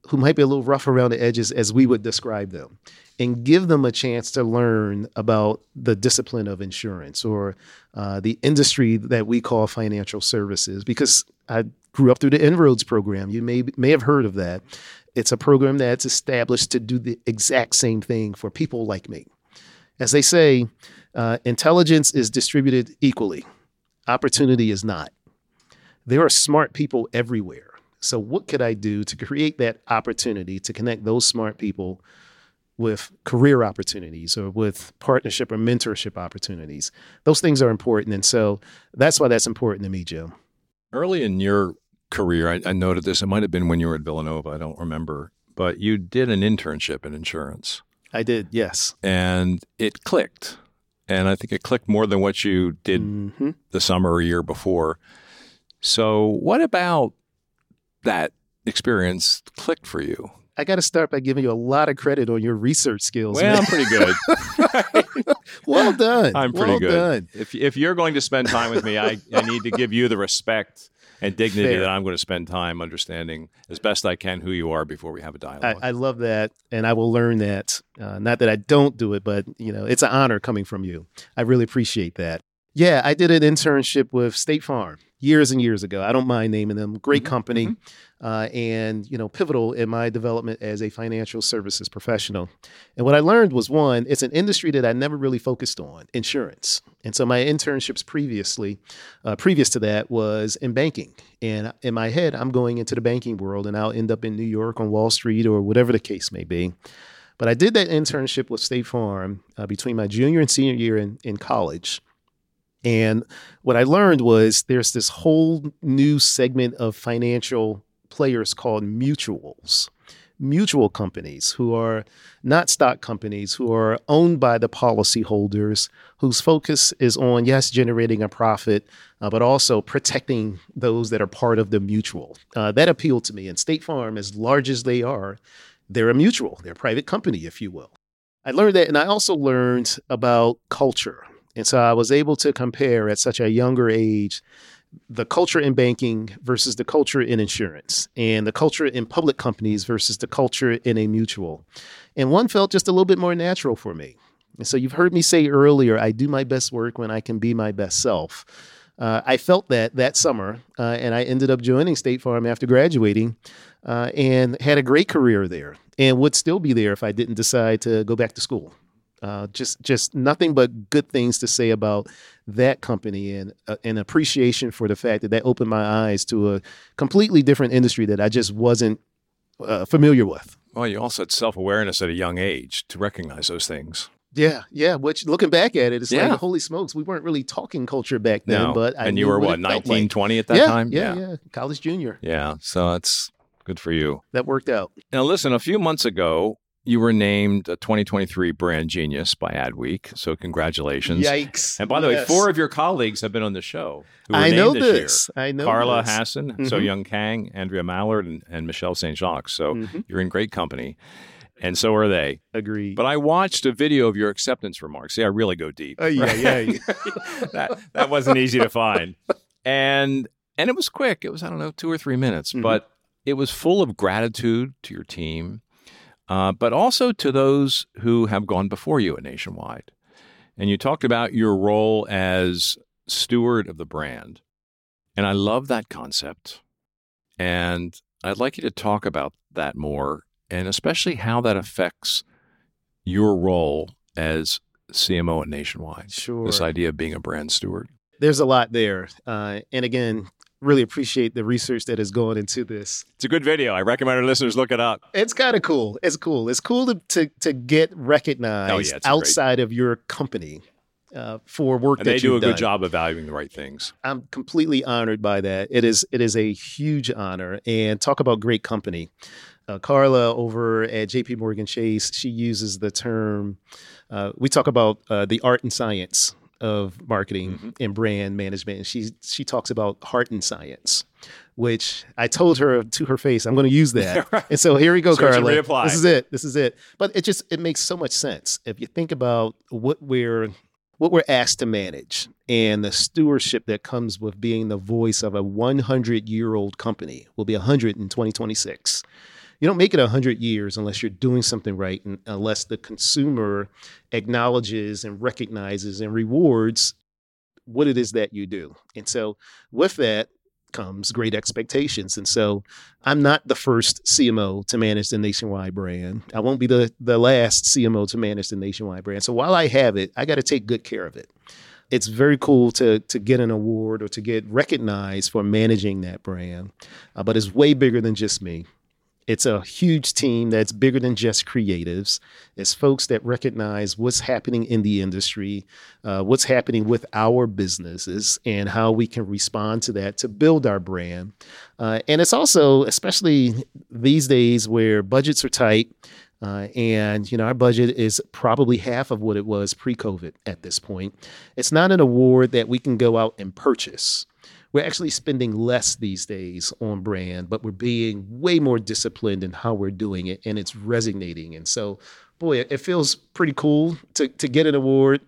who might be a little rough around the edges as we would describe them and give them a chance to learn about the discipline of insurance or uh, the industry that we call financial services. Because i grew up through the INROADS program. You may may have heard of that. It's a program that's established to do the exact same thing for people like me. As they say uh, intelligence is distributed equally. Opportunity is not. There are smart people everywhere so, what could I do to create that opportunity to connect those smart people with career opportunities or with partnership or mentorship opportunities? Those things are important. And so that's why that's important to me, Joe. Early in your career, I, I noted this. It might have been when you were at Villanova. I don't remember. But you did an internship in insurance. I did, yes. And it clicked. And I think it clicked more than what you did mm-hmm. the summer or year before. So, what about that experience clicked for you? I got to start by giving you a lot of credit on your research skills. Well, man. I'm pretty good. well done. I'm pretty well good. Done. If if you're going to spend time with me, I, I need to give you the respect and dignity Fair. that I'm going to spend time understanding as best I can who you are before we have a dialogue. I, I love that, and I will learn that. Uh, not that I don't do it, but you know, it's an honor coming from you. I really appreciate that. Yeah, I did an internship with State Farm years and years ago. I don't mind naming them. Great Mm-hmm, company, uh, and you know, pivotal in my development as a financial services professional. And what I learned was one, it's an industry that I never really focused on, insurance. And so my internships previously, uh, previous to that, was in banking. And in my head, I'm going into the banking world, and I'll end up in New York on Wall Street or whatever the case may be. But I did that internship with State Farm uh, between my junior and senior year in, in college. And what I learned was there's this whole new segment of financial players called mutuals, mutual companies who are not stock companies, who are owned by the policyholders, whose focus is on, yes, generating a profit, uh, but also protecting those that are part of the mutual. Uh, that appealed to me. And State Farm, as large as they are, they're a mutual, they're a private company, if you will. I learned that, and I also learned about culture. And so I was able to compare at such a younger age the culture in banking versus the culture in insurance, and the culture in public companies versus the culture in a mutual. And one felt just a little bit more natural for me. And so you've heard me say earlier, I do my best work when I can be my best self. Uh, I felt that that summer, uh, and I ended up joining State Farm after graduating uh, and had a great career there and would still be there if I didn't decide to go back to school. Uh, just just nothing but good things to say about that company and uh, an appreciation for the fact that that opened my eyes to a completely different industry that I just wasn't uh, familiar with. Well, you also had self awareness at a young age to recognize those things. Yeah, yeah. Which looking back at it, it's Yeah. like holy smokes, we weren't really talking culture back then. No. But I and you were what, what, 19, like. 20 at that yeah, time? Yeah, yeah, college junior. Yeah. So that's good for you. That worked out. Now, listen, a few months ago, you were named a 2023 Brand Genius by Adweek. So, congratulations. Yikes! And by the way, four of your colleagues have been on the show. Who were I know this, this. I know Carla this. Hassan, So Mhm. Young Kang, Andrea Mallard, and, and Michelle St. Jacques. So Mhm. you're in great company. And so are they. Agreed. But I watched a video of your acceptance remarks. See, I really go deep. Oh, yeah, yeah, yeah. that that wasn't easy to find. And and it was quick. It was, I don't know, two or three minutes. Mhm. But it was full of gratitude to your team, uh, but also to those who have gone before you at Nationwide. And you talked about your role as steward of the brand. And I love that concept. And I'd like you to talk about that more, and especially how that affects your role as CMO at Nationwide. Sure. This idea of being a brand steward. There's a lot there, uh, and again, really appreciate the research that has gone into this. It's a good video. I recommend our listeners look it up. It's kind of cool. It's cool. It's cool to to, to get recognized Oh, yeah, it's great. outside of your company uh, for work And that they do a good job of valuing the right things. I'm completely honored by that. It is it is a huge honor. And talk about great company. Uh, Carla over at JP Morgan Chase, she uses the term. Uh, we talk about uh, the art and science of marketing Mhm. and brand management, and she she talks about heart and science, which I told her to her face, I'm going to use that. And so here we go, and Carla. reapply. This is it. This is it. But it just it makes so much sense if you think about what we're what we're asked to manage and the stewardship that comes with being the voice of a 100 year old company will be 100 in 2026 you don't make it 100 years unless you're doing something right and unless the consumer acknowledges and recognizes and rewards what it is that you do. And so with that comes great expectations. And so i'm not the first cmo to manage the nationwide brand. I won't be the, the last cmo to manage the nationwide brand. So while i have it i got to take good care of it. It's very cool to to get an award or to get recognized for managing that brand uh, but it's way bigger than just me it's a huge team that's bigger than just creatives. It's folks that recognize what's happening in the industry, uh, what's happening with our businesses, and how we can respond to that to build our brand. Uh, and it's also, especially these days where budgets are tight, uh, and you know our budget is probably half of what it was pre-COVID at this point. It's not an award that we can go out and purchase we're actually spending less these days on brand, but we're being way more disciplined in how we're doing it, and it's resonating. And so, boy, it feels pretty cool to to get an award.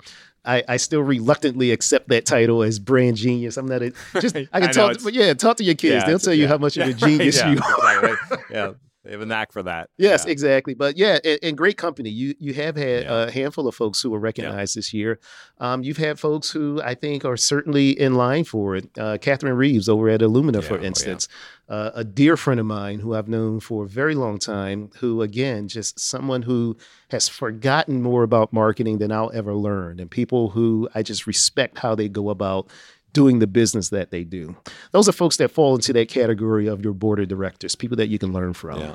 I, I still reluctantly accept that title as brand genius. I'm not a just I I can know, talk, to, but yeah, talk to your kids. Yeah, They'll tell you how much of a genius right, you are. exactly. yeah. They have a knack for that. Yes, yeah. exactly. But yeah, and, and, great company. You you have had yeah. a handful of folks who were recognized yeah. this year. Um, you've had folks who I think are certainly in line for it. Uh, Catherine Reeves over at Illumina, for oh, instance, oh, uh, a dear friend of mine who I've known for a very long time. Who again, just someone who has forgotten more about marketing than I'll ever learn, and people who I just respect how they go about doing the business that they do. Those are folks that fall into that category of your board of directors, people that you can learn from. Yeah.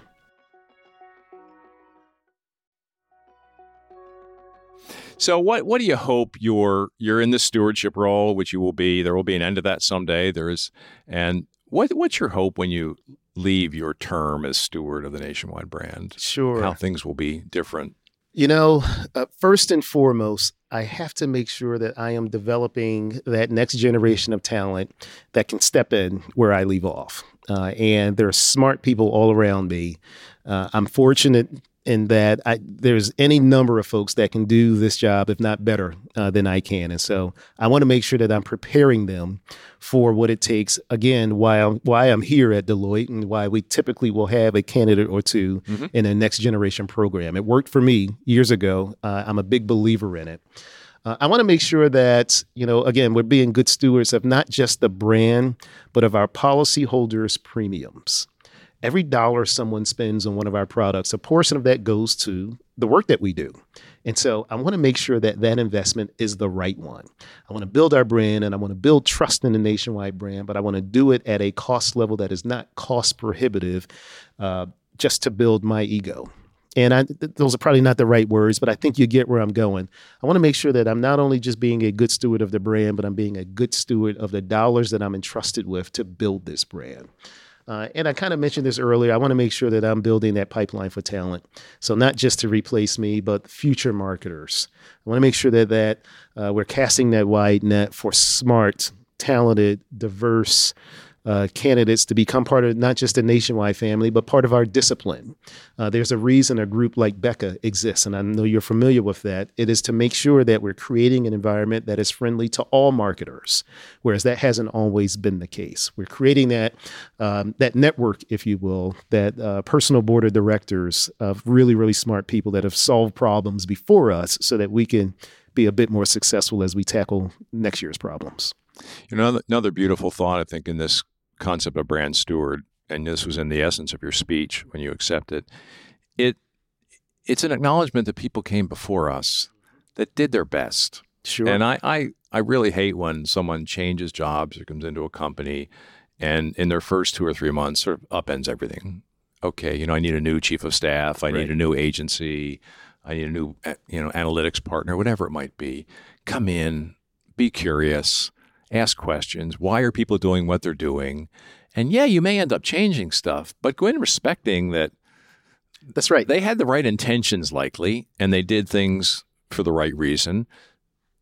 So what what do you hope you're you're in the stewardship role, which you will be. There will be an end to that someday. There is and what what's your hope when you leave your term as steward of the nationwide brand? Sure. How things will be different. You know, uh, first and foremost, I have to make sure that I am developing that next generation of talent that can step in where I leave off. Uh, and there are smart people all around me. Uh, I'm fortunate in that I, there's any number of folks that can do this job, if not better, uh, than I can. And so I want to make sure that I'm preparing them for what it takes. Again, why I'm, why I'm here at Deloitte and why we typically will have a candidate or 2 mm-hmm. in a next generation program. It worked for me years ago. Uh, I'm a big believer in it. Uh, I want to make sure that, you know, again, we're being good stewards of not just the brand, but of our policyholders' premiums every dollar someone spends on one of our products, a portion of that goes to the work that we do. And so I want to make sure that that investment is the right one. I want to build our brand and I want to build trust in the nationwide brand, but I want to do it at a cost level that is not cost prohibitive uh, just to build my ego. And I, th- those are probably not the right words, but I think you get where I'm going. I want to make sure that I'm not only just being a good steward of the brand, but I'm being a good steward of the dollars that I'm entrusted with to build this brand. Uh, and I kind of mentioned this earlier. I want to make sure that I'm building that pipeline for talent. So not just to replace me, but future marketers. I want to make sure that that uh, we're casting that wide net for smart, talented, diverse, uh, candidates to become part of not just a nationwide family, but part of our discipline. Uh, there's a reason a group like BECA exists, and I know you're familiar with that. It is to make sure that we're creating an environment that is friendly to all marketers, whereas that hasn't always been the case. We're creating that um, that network, if you will, that uh, personal board of directors of really, really smart people that have solved problems before us, so that we can be a bit more successful as we tackle next year's problems. You know, another beautiful thought I think in this concept of brand steward, and this was in the essence of your speech when you accept it, it it's an acknowledgement that people came before us that did their best. Sure. And I, I, I really hate when someone changes jobs or comes into a company and in their first two or three months sort of upends everything. Okay, you know, I need a new chief of staff, I right. need a new agency, I need a new eh, you know analytics partner, whatever it might be. Come in, be curious, ask questions. Why are people doing what they're doing? And yeah, you may end up changing stuff, but go in respecting that. That's right. They had the right intentions, likely, and they did things for the right reason.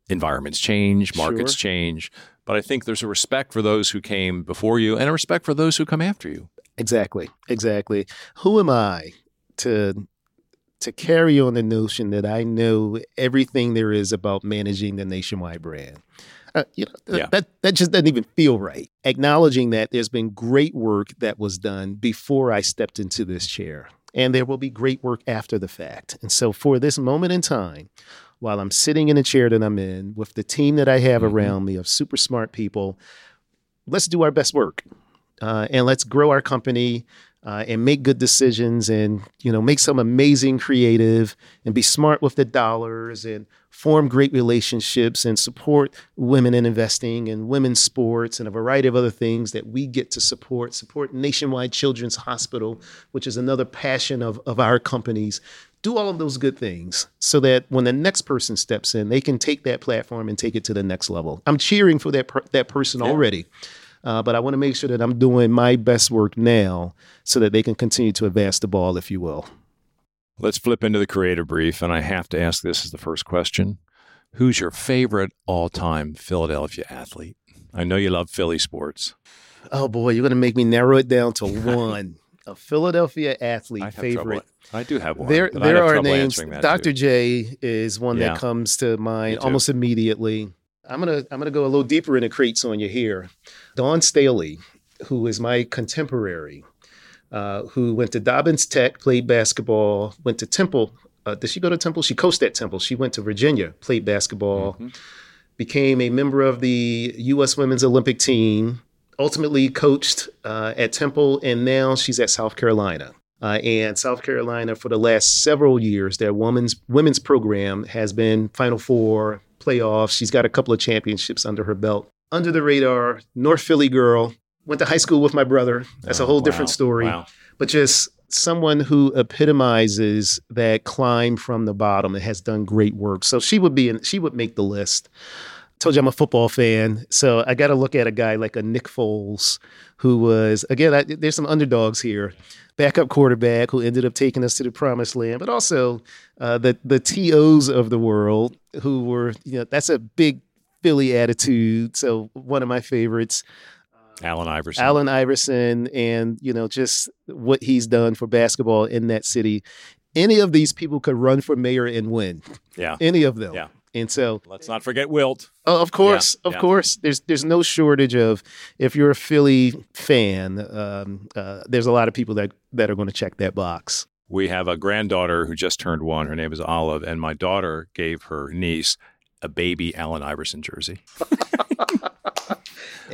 Environments change, markets sure. change, but I think there's a respect for those who came before you and a respect for those who come after you. Exactly. Exactly. Who am I to to carry on the notion that I know everything there is about managing the nationwide brand? Uh, you know, yeah. that that just doesn't even feel right. Acknowledging that there's been great work that was done before I stepped into this chair, and there will be great work after the fact. And so, for this moment in time, while I'm sitting in the chair that I'm in with the team that I have mm-hmm. around me of super smart people, let's do our best work, uh, and let's grow our company uh, and make good decisions and you know make some amazing creative and be smart with the dollars and form great relationships and support women in investing and women's sports and a variety of other things that we get to support support nationwide children's hospital which is another passion of, of our companies. Do all of those good things so that when the next person steps in they can take that platform and take it to the next level. I'm cheering for that per- that person yeah. already uh, but I want to make sure that I'm doing my best work now so that they can continue to advance the ball, if you will. Let's flip into the creative brief. And I have to ask this as the first question Who's your favorite all time Philadelphia athlete? I know you love Philly sports. Oh, boy, you're going to make me narrow it down to one. a Philadelphia athlete favorite. Trouble. I do have one. There, there are names. Dr. Too. J is one yeah. that comes to mind almost immediately. I'm gonna I'm gonna go a little deeper in the crates on you here. Dawn Staley, who is my contemporary, uh, who went to Dobbins Tech, played basketball, went to Temple. Uh, did she go to Temple? She coached at Temple. She went to Virginia, played basketball, mm-hmm. became a member of the U.S. Women's Olympic team, ultimately coached uh, at Temple, and now she's at South Carolina. Uh, and South Carolina, for the last several years, their women's women's program has been Final Four playoffs. She's got a couple of championships under her belt. Under the radar, North Philly girl. Went to high school with my brother. That's oh, a whole wow. different story. Wow. But just someone who epitomizes that climb from the bottom and has done great work. So she would be in, she would make the list told you I'm a football fan, so I got to look at a guy like a Nick Foles, who was again. I, there's some underdogs here, backup quarterback who ended up taking us to the promised land, but also uh, the the tos of the world who were you know that's a big Philly attitude. So one of my favorites. Allen Iverson. Allen Iverson, and you know just what he's done for basketball in that city. Any of these people could run for mayor and win. Yeah, any of them. Yeah. And so let's not forget Wilt. Oh, of course, yeah, of yeah. course. There's there's no shortage of if you're a Philly fan, um, uh, there's a lot of people that that are going to check that box. We have a granddaughter who just turned one. Her name is Olive, and my daughter gave her niece a baby Allen Iverson jersey.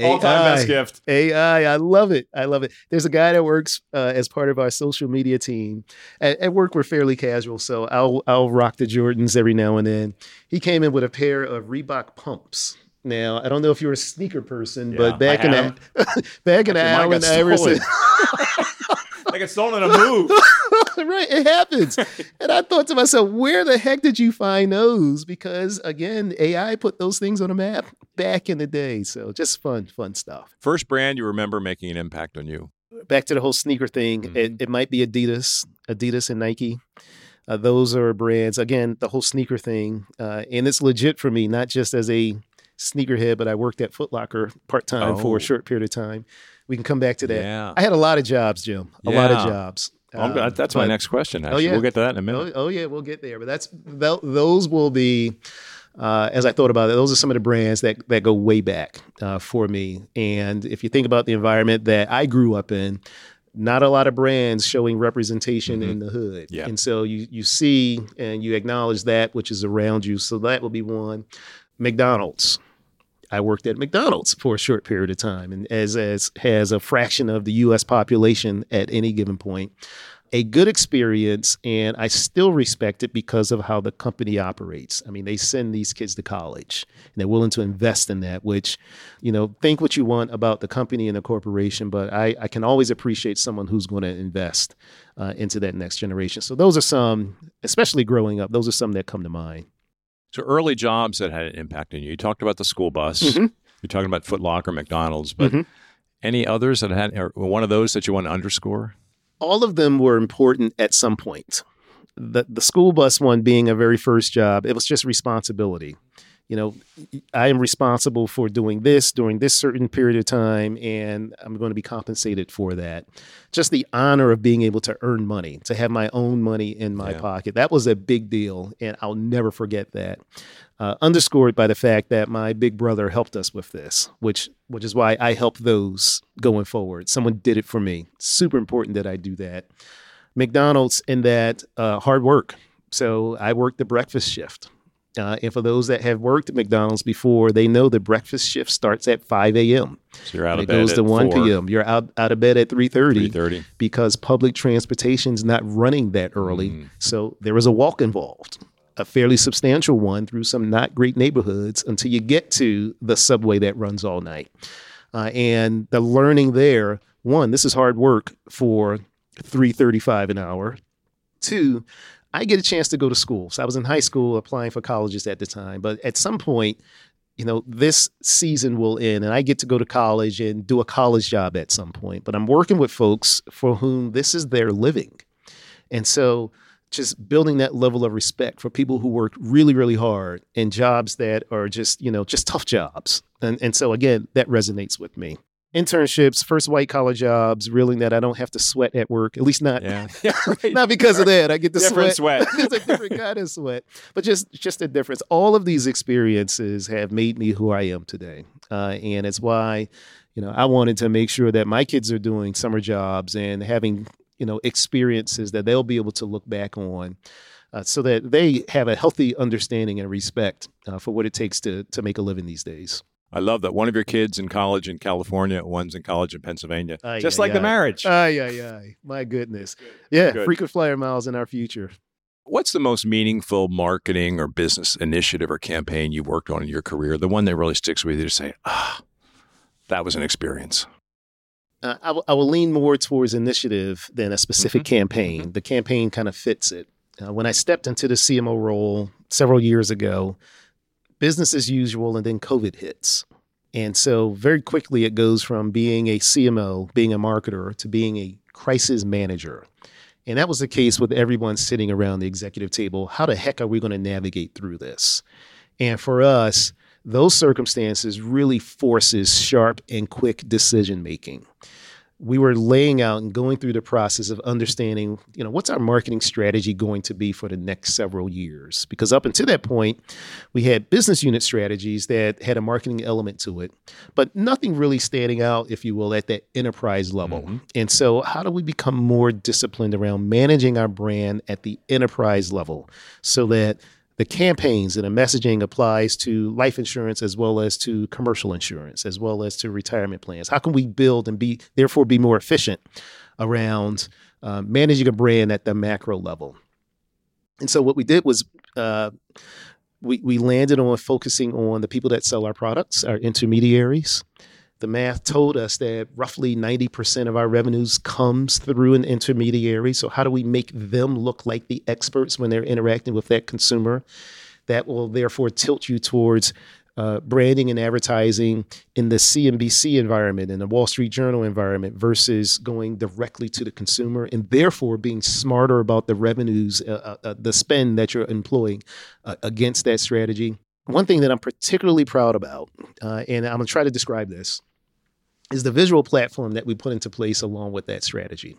All time best gift. AI, I love it. I love it. There's a guy that works uh, as part of our social media team. At, at, work, we're fairly casual, so I'll I'll rock the Jordans every now and then. He came in with a pair of Reebok pumps. Now, I don't know if you're a sneaker person, yeah, but back in that back in the Allen Iverson. like it's stolen in a move. right, it happens. and I thought to myself, where the heck did you find those? Because again, AI put those things on a map back in the day. So just fun, fun stuff. First brand you remember making an impact on you? Back to the whole sneaker thing. Mm-hmm. It, it, might be Adidas, Adidas and Nike. Uh, those are brands. Again, the whole sneaker thing, uh, and it's legit for me, not just as a sneakerhead, but I worked at Foot Locker part time oh. for a oh. short period of time. We can come back to that. Yeah. I had a lot of jobs, Jim. A yeah. lot of jobs. Um, that's my next question. Oh, actually. Oh yeah, we'll get to that in a minute. Oh, oh yeah, we'll get there. But that's those will be. Uh, as I thought about it, those are some of the brands that that go way back uh, for me. And if you think about the environment that I grew up in, not a lot of brands showing representation mm-hmm. in the hood. Yeah. And so you you see and you acknowledge that which is around you. So that will be one. McDonald's. I worked at McDonald's for a short period of time, and as as has a fraction of the U.S. population at any given point, a good experience, and I still respect it because of how the company operates. I mean, they send these kids to college, and they're willing to invest in that. Which, you know, think what you want about the company and the corporation, but I, I can always appreciate someone who's going to invest uh, into that next generation. So those are some, especially growing up, those are some that come to mind. So early jobs that had an impact on you. You talked about the school bus. Mm-hmm. You're talking about Foot Locker, McDonald's, but mm-hmm. any others that had, or one of those that you want to underscore? All of them were important at some point. The the school bus one being a very first job, it was just responsibility you know, I am responsible for doing this during this certain period of time, and I'm going to be compensated for that. Just the honor of being able to earn money, to have my own money in my yeah. pocket, that was a big deal, and I'll never forget that. Uh, underscored by the fact that my big brother helped us with this, which which is why I help those going forward. Someone did it for me. Super important that I do that. McDonald's in that uh, hard work. So I worked the breakfast shift. Uh, and for those that have worked at McDonald's before, they know the breakfast shift starts at 5 a.m. So you're out of bed. It goes to 1 4. p.m. You're out, out of bed at 3.30. 3.30. Because public transportation's not running that early. Mm. So there is a walk involved, a fairly substantial one through some not great neighborhoods until you get to the subway that runs all night. Uh, and the learning there, one, this is hard work for 335 an hour. Two, I get a chance to go to school. So I was in high mm. school applying for colleges at the time. But at some point, you know, this season will end and I get to go to college and do a college job at some point. But I'm working with folks for whom this is their living. And so just building that level of respect for people who work really, really hard in jobs that are just, you know, just tough jobs. And, and so again, that resonates with me. Internships, first white collar jobs, realizing that I don't have to sweat at work. At least not, Yeah. not because of that. I get to Different sweat. sweat. it's a different kind of sweat, but just just a difference. All of these experiences have made me who I am today, uh, and it's why you know I wanted to make sure that my kids are doing summer jobs and having you know experiences that they'll be able to look back on. Uh, so that they have a healthy understanding and respect uh, for what it takes to to make a living these days. I love that one of your kids in college in California, one's in college in Pennsylvania. Ay, Just ay, like the marriage. Ay, ay, ay. My goodness. Yeah, Good. frequent flyer miles in our future. What's the most meaningful marketing or business initiative or campaign you've worked on in your career? The one that really sticks with you to say, ah, that was an experience. Uh, I, will- lean more towards initiative than a specific campaign. The campaign kind of fits it. Uh, when I stepped into the CMO role several years ago, business as usual, and then COVID hits. And so very quickly it goes from being a CMO, being a marketer, to being a crisis manager. And that was the case with everyone sitting around the executive table. How the heck are we going to navigate through this? And for us, those circumstances really forces sharp and quick decision making. We were laying out and going through the process of understanding, you know, what's our marketing strategy going to be for the next several years? Because up until that point, we had business unit strategies that had a marketing element to it, but nothing really standing out, if you will, at that enterprise level. Mm-hmm. And so, how do we become more disciplined around managing our brand at the enterprise level so that the campaigns and the messaging applies to life insurance as well as to commercial insurance as well as to retirement plans. How can we build and be therefore be more efficient around uh, managing a brand at the macro level? And so what we did was uh, we, we landed on focusing on the people that sell our products our intermediaries the math told us that roughly 90% of our revenues comes through an intermediary. So how do we make them look like the experts when they're interacting with that consumer? That will therefore tilt you towards uh, branding and advertising in the CNBC environment, in the Wall Street Journal environment, versus going directly to the consumer, and therefore being smarter about the revenues, uh, uh, the spend that you're employing uh, against that strategy. One thing that I'm particularly proud about, uh, and I'm to try to describe this, is the visual platform that we put into place along with that strategy.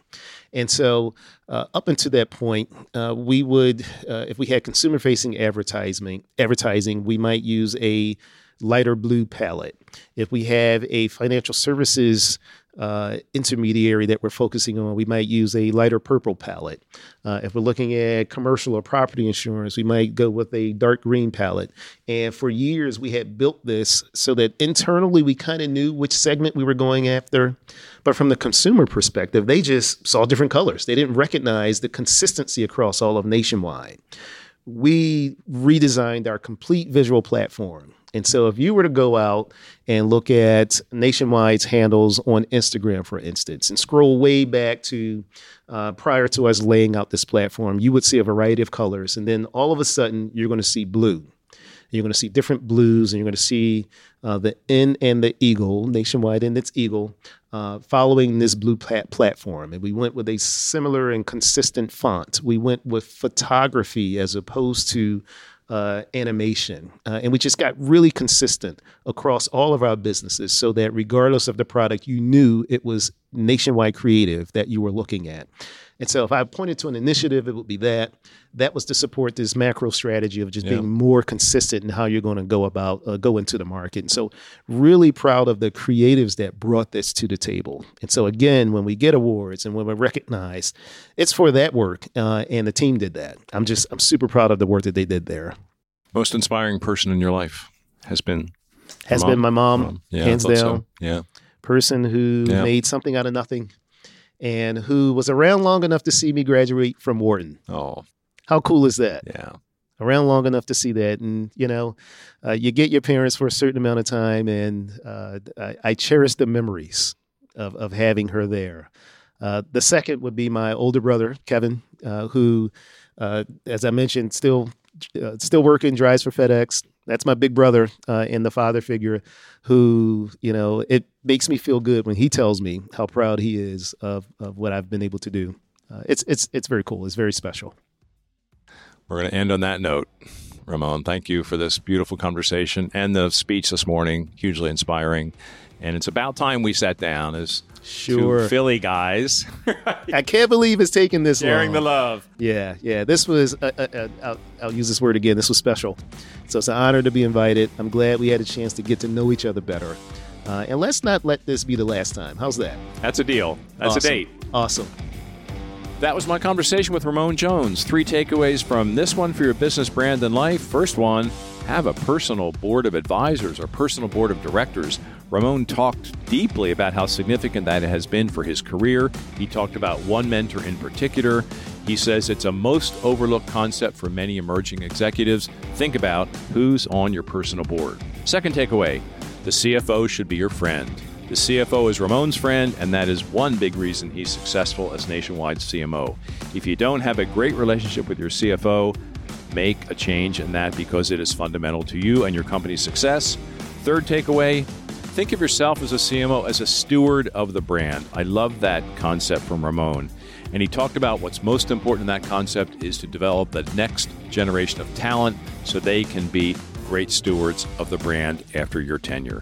And so, uh, up until that point, uh, we would, uh, if we had consumer facing advertising, advertising, we might use a lighter blue palette. If we have a financial services uh, intermediary that we're focusing on, we might use a lighter purple palette. Uh, if we're looking at commercial or property insurance, we might go with a dark green palette. And for years, we had built this so that internally we kind of knew which segment we were going after. But from the consumer perspective, they just saw different colors. They didn't recognize the consistency across all of nationwide. We redesigned our complete visual platform. And so, if you were to go out and look at Nationwide's handles on Instagram, for instance, and scroll way back to uh, prior to us laying out this platform, you would see a variety of colors. And then all of a sudden, you're going to see blue. You're going to see different blues, and you're going to see uh, the N and the eagle, nationwide and its eagle, uh, following this blue plat- platform. And we went with a similar and consistent font. We went with photography as opposed to uh, animation. Uh, and we just got really consistent across all of our businesses so that regardless of the product, you knew it was nationwide creative that you were looking at. And so if I pointed to an initiative, it would be that. That was to support this macro strategy of just Yeah. being more consistent in how you're going to go about uh, go into the market. And so really proud of the creatives that brought this to the table. And so again, when we get awards and when we're recognized, it's for that work. Uh, and the team did that. I'm just I'm super proud of the work that they did there. Most inspiring person in your life has been Has Mom. been my mom, um, yeah, hands thought so. down. Yeah. person who Yeah. made something out of nothing and who was around long enough to see me graduate from Wharton. Oh, How cool is that? yeah. Around long enough to see that. And, you know, uh, you get your parents for a certain amount of time. And uh, I, I cherish the memories of, of having her there. Uh, the second would be my older brother, Kevin, uh, who, uh, as I mentioned, still uh, still working, drives for FedEx. That's my big brother uh, and the father figure who, you know, it makes me feel good when he tells me how proud he is of, of what I've been able to do. Uh, it's, it's, it's very cool. It's very special. We're going to end on that note. Ramon, thank you for this beautiful conversation and the speech this morning. Hugely inspiring. And it's about time we sat down as Sure. Philly guys I can't believe it's taken this long. sharing the love. Yeah, yeah. This was, uh, uh, uh, I'll, I'll use this word again. This was special. So it's an honor to be invited. I'm glad we had a chance to get to know each other better. Uh, and let's not let this be the last time. How's that? That's a deal. That's Awesome. a date. Awesome. That was my conversation with Ramon Jones. Three takeaways from this one for your business brand and life. First one, have a personal board of advisors or personal board of directors. Ramon talked deeply about how significant that has been for his career. He talked about one mentor in particular. He says it's a most overlooked concept for many emerging executives. Think about who's on your personal board. Second takeaway, the CFO should be your friend. The CFO is Ramon's friend, and that is one big reason he's successful as nationwide CMO. If you don't have a great relationship with your CFO, make a change in that because it is fundamental to you and your company's success. Third takeaway think of yourself as a CMO as a steward of the brand. I love that concept from Ramon. And he talked about what's most important in that concept is to develop the next generation of talent so they can be great stewards of the brand after your tenure.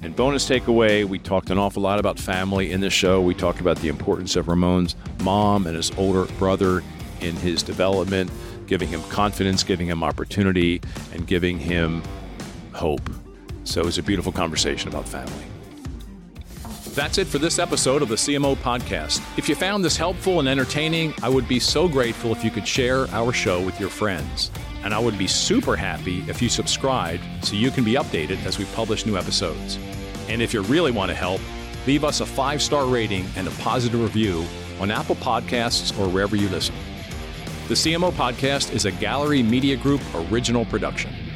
And bonus takeaway, we talked an awful lot about family in this show. We talked about the importance of Ramon's mom and his older brother in his development, giving him confidence, giving him opportunity, and giving him hope. So it was a beautiful conversation about family. That's it for this episode of the CMO Podcast. If you found this helpful and entertaining, I would be so grateful if you could share our show with your friends. And I would be super happy if you subscribed so you can be updated as we publish new episodes. And if you really want to help, leave us a five star rating and a positive review on Apple Podcasts or wherever you listen. The CMO Podcast is a Gallery Media Group original production.